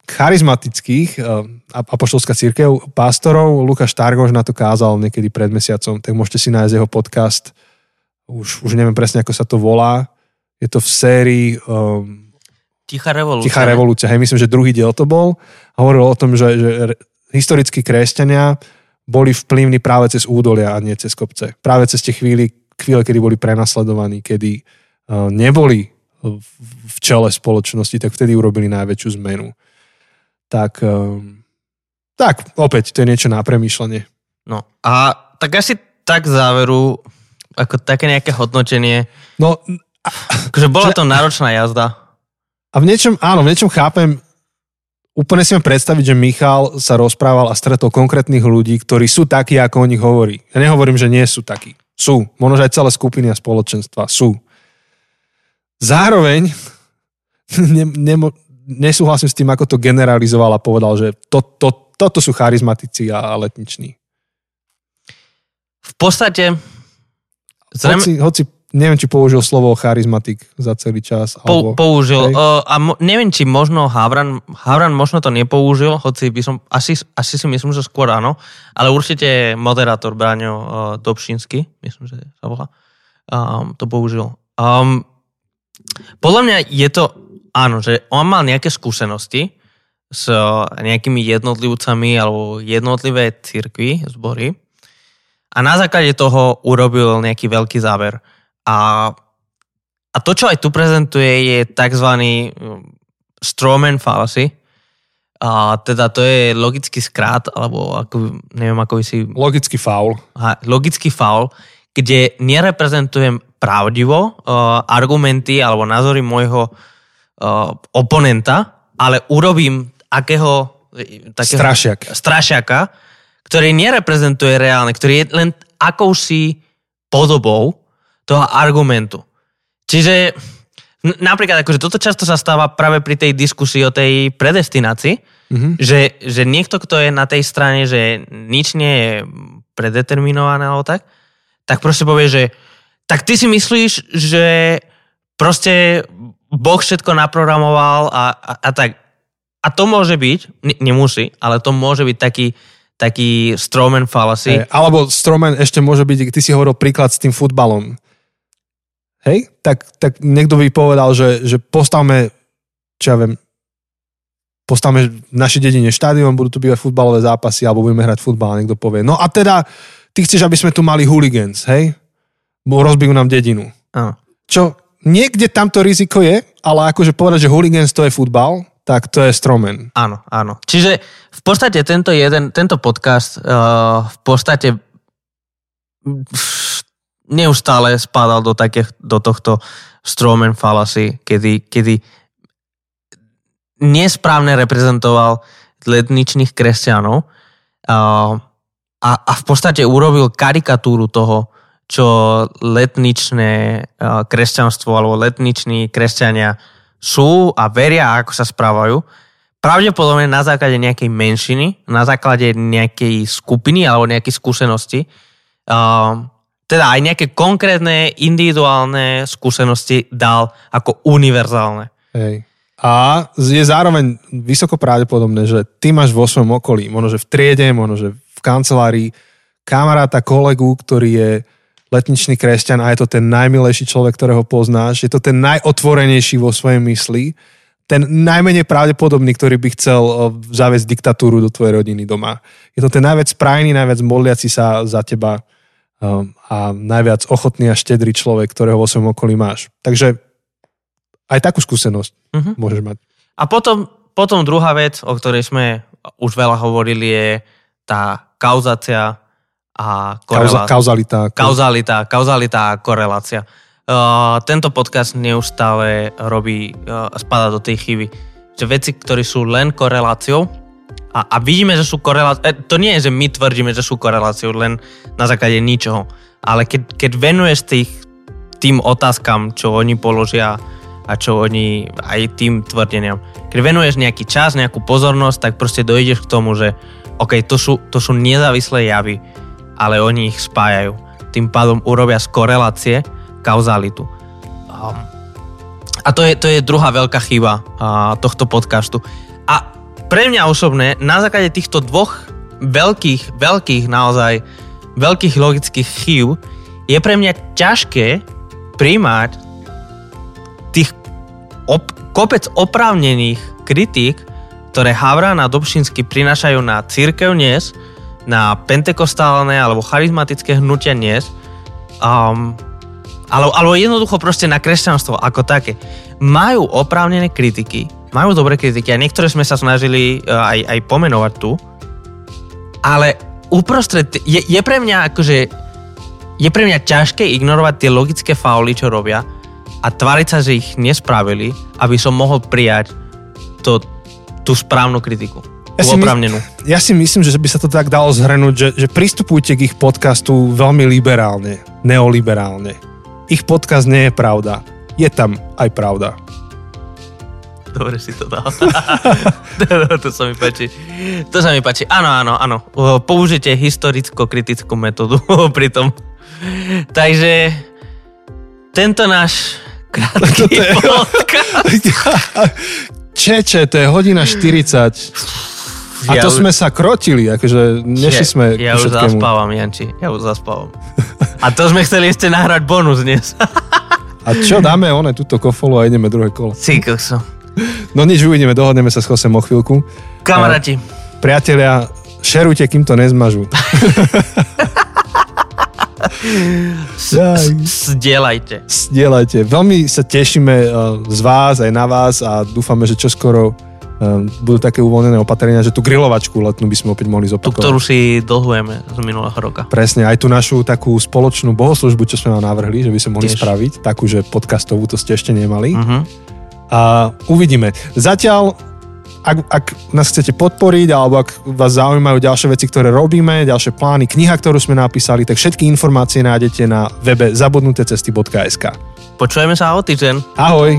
charizmatických um, apoštolská církev pastorov, Lukáš Targoš na to kázal niekedy pred mesiacom, tak môžete si nájsť jeho podcast. Už, už neviem presne, ako sa to volá. Je to v sérii um, Tichá revolúcia. Tichá revolúcia. Hej, myslím, že druhý diel to bol. Hovoril o tom, že, že historickí kresťania boli vplyvní práve cez údolia a nie cez kopce. Práve cez tie chvíli, chvíle, kedy boli prenasledovaní, kedy uh, neboli v, v čele spoločnosti, tak vtedy urobili najväčšiu zmenu. Tak, um, tak, opäť, to je niečo na premýšľanie. No a tak asi tak záveru, ako také nejaké hodnotenie, No akože bola to náročná jazda. a v niečom, áno, v niečom chápem, úplne si mám predstaviť, že Michal sa rozprával a stretol konkrétnych ľudí, ktorí sú takí, ako o nich hovorí. Ja nehovorím, že nie sú takí. Sú. Možno, aj celé skupiny a spoločenstva sú. Zároveň ne, nemo, nesúhlasím s tým, ako to generalizoval a povedal, že to, to, toto sú charizmatici a, letniční. V podstate zrejme, Hoci, hoci neviem, či použil slovo charizmatik za celý čas. pou, alebo, použil. hej. Uh, a mo, neviem, či možno Havran, Havran možno to nepoužil, hoci by som, asi, asi si myslím, že skôr áno, ale určite moderátor Bráňo uh, Dobšinsky, myslím, že sa volá, um, to použil. Um, podľa mňa je to, áno, že on mal nejaké skúsenosti s uh, nejakými jednotlivcami alebo jednotlivé cirkvy, zbory a na základe toho urobil nejaký veľký záver. A, a to, čo aj tu prezentuje, je tzv. um, strawman fallacy. A teda to je logický skrát, alebo ako, neviem, ako by si... Logický faul. Aha, logický faul, kde nereprezentujem pravdivo uh, argumenty alebo názory môjho oponenta, ale urobím akého... e, Takého, Strašiak. strašiaka, ktorý nereprezentuje reálne, ktorý je len akousi podobou toho argumentu. Čiže napríklad akože toto často sa stáva práve pri tej diskusii o tej predestinácii, Mhm. že, že niekto, kto je na tej strane, že nič nie je predeterminované alebo tak, tak proste povie, že tak ty si myslíš, že proste Boh všetko naprogramoval a, a, a tak. A to môže byť, ne- nemusí, ale to môže byť taký, taký strawman fallacy. Hej, alebo Stroman ešte môže byť, ty si hovoril príklad s tým futbalom. Hej? Tak, tak niekto by povedal, že, že postavme, čo ja viem, postavme v našej dedine štadión, budú tu bývať futbalové zápasy, alebo budeme hrať futbal a niekto povie. No a teda, ty chceš, aby sme tu mali hooligans, hej? Bo rozbijú nám dedinu. Áno. Čo niekde tamto riziko je, ale akože povedať, že hooligans to je futbal, tak to je Stroman. Áno, áno. Čiže v podstate tento jeden, tento podcast uh, v podstate neustále spadal do, také, do tohto strawman fallacy, kedy, kedy nesprávne reprezentoval letničných kresťanov uh, a, a v podstate urobil karikatúru toho, čo letničné uh, kresťanstvo alebo letniční kresťania sú a veria, ako sa správajú. Pravdepodobne na základe nejakej menšiny, na základe nejakej skupiny alebo nejakej skúsenosti. Uh, teda aj nejaké konkrétne individuálne skúsenosti dal ako univerzálne. Hej. A je zároveň vysoko pravdepodobné, že ty máš vo svojom okolí, možno že v triede, možno že v kancelárii, kamaráta, kolegu, ktorý je letničný kresťan a je to ten najmilejší človek, ktorého poznáš, je to ten najotvorenejší vo svojej mysli, ten najmenej pravdepodobný, ktorý by chcel eh, zaviesť diktatúru do tvojej rodiny doma. Je to ten najviac sprajný, najviac modliaci sa za teba um, a najviac ochotný a štedrý človek, ktorého vo svojom okolí máš. Takže aj takú skúsenosť uh-huh. môžeš mať. A potom, potom druhá vec, o ktorej sme už veľa hovorili, je tá kauzácia a korelácia. Kauza, kauzalita. Kauzalita, kauzalita a korelácia. Uh, tento podcast neustále robí, uh, spada do tej chyby, že veci, ktoré sú len koreláciou, a, a vidíme, že sú korelácie, e, to nie je, že my tvrdíme, že sú koreláciou len na základe ničoho, ale keď, keď venuješ tých, tým otázkam, čo oni položia a čo oni aj tým tvrdeniam. Keď venuješ nejaký čas, nejakú pozornosť, tak proste dojdeš k tomu, že OK, to sú, to sú nezávislé javy, ale oni ich spájajú. Tým pádom urobia z korelácie kauzalitu. A to je, to je druhá veľká chyba tohto podcastu. A pre mňa osobne, na základe týchto dvoch veľkých, veľkých naozaj, veľkých logických chýb, je pre mňa ťažké príjmať tých op- kopec oprávnených kritík, ktoré Havran a Dobšinsky prinašajú na církev dnes, na pentekostálne alebo charizmatické hnutia dnes, um, alebo, alebo jednoducho proste na kresťanstvo ako také, majú oprávnené kritiky, majú dobré kritiky a niektoré sme sa snažili uh, aj, aj pomenovať tu, ale uprostred, je, je pre mňa akože, je pre mňa ťažké ignorovať tie logické fauly, čo robia, a tváriť sa, že ich nespravili, aby som mohol prijať to, tú správnu kritiku. Ja si, my, ja si myslím, že by sa to tak dalo zhrnúť, že, že pristupujte k ich podcastu veľmi liberálne, neoliberálne. Ich podcast nie je pravda. Je tam aj pravda. Dobre si to dal. to sa mi páči. To sa mi páči. Áno, áno, áno. Použite historicko-kritickú metódu pri tom. Takže tento náš krátky je... Čeče, to je hodina 40. A ja to už... sme sa krotili, akože nešli sme Ja už zaspávam, Janči, ja už zaspávam. A to sme chceli ešte nahrať bonus dnes. A čo, dáme one túto kofolu a ideme druhé kolo. Si kokso. No nič, uvidíme, dohodneme sa s Chosem o chvíľku. Kamaráti. Priatelia, šerujte, kým to nezmažú. Sdielajte. Sdielajte. Veľmi sa tešíme uh, z vás, aj na vás a dúfame, že čoskoro budú také uvoľnené opatrenia, že tú grilovačku letnú by sme opäť mohli zopakovať. Tú, ktorú si dlhujeme z minulého roka. Presne, aj tú našu takú spoločnú bohoslužbu, čo sme vám navrhli, že by sme mohli Tiež. spraviť, takú, že podcastovú to ste ešte nemali. Uh-huh. A uvidíme. Zatiaľ ak, ak nás chcete podporiť alebo ak vás zaujímajú ďalšie veci, ktoré robíme, ďalšie plány, kniha, ktorú sme napísali, tak všetky informácie nájdete na webe zabudnutecesty.sk. Počujeme sa o týždeň. Ahoj.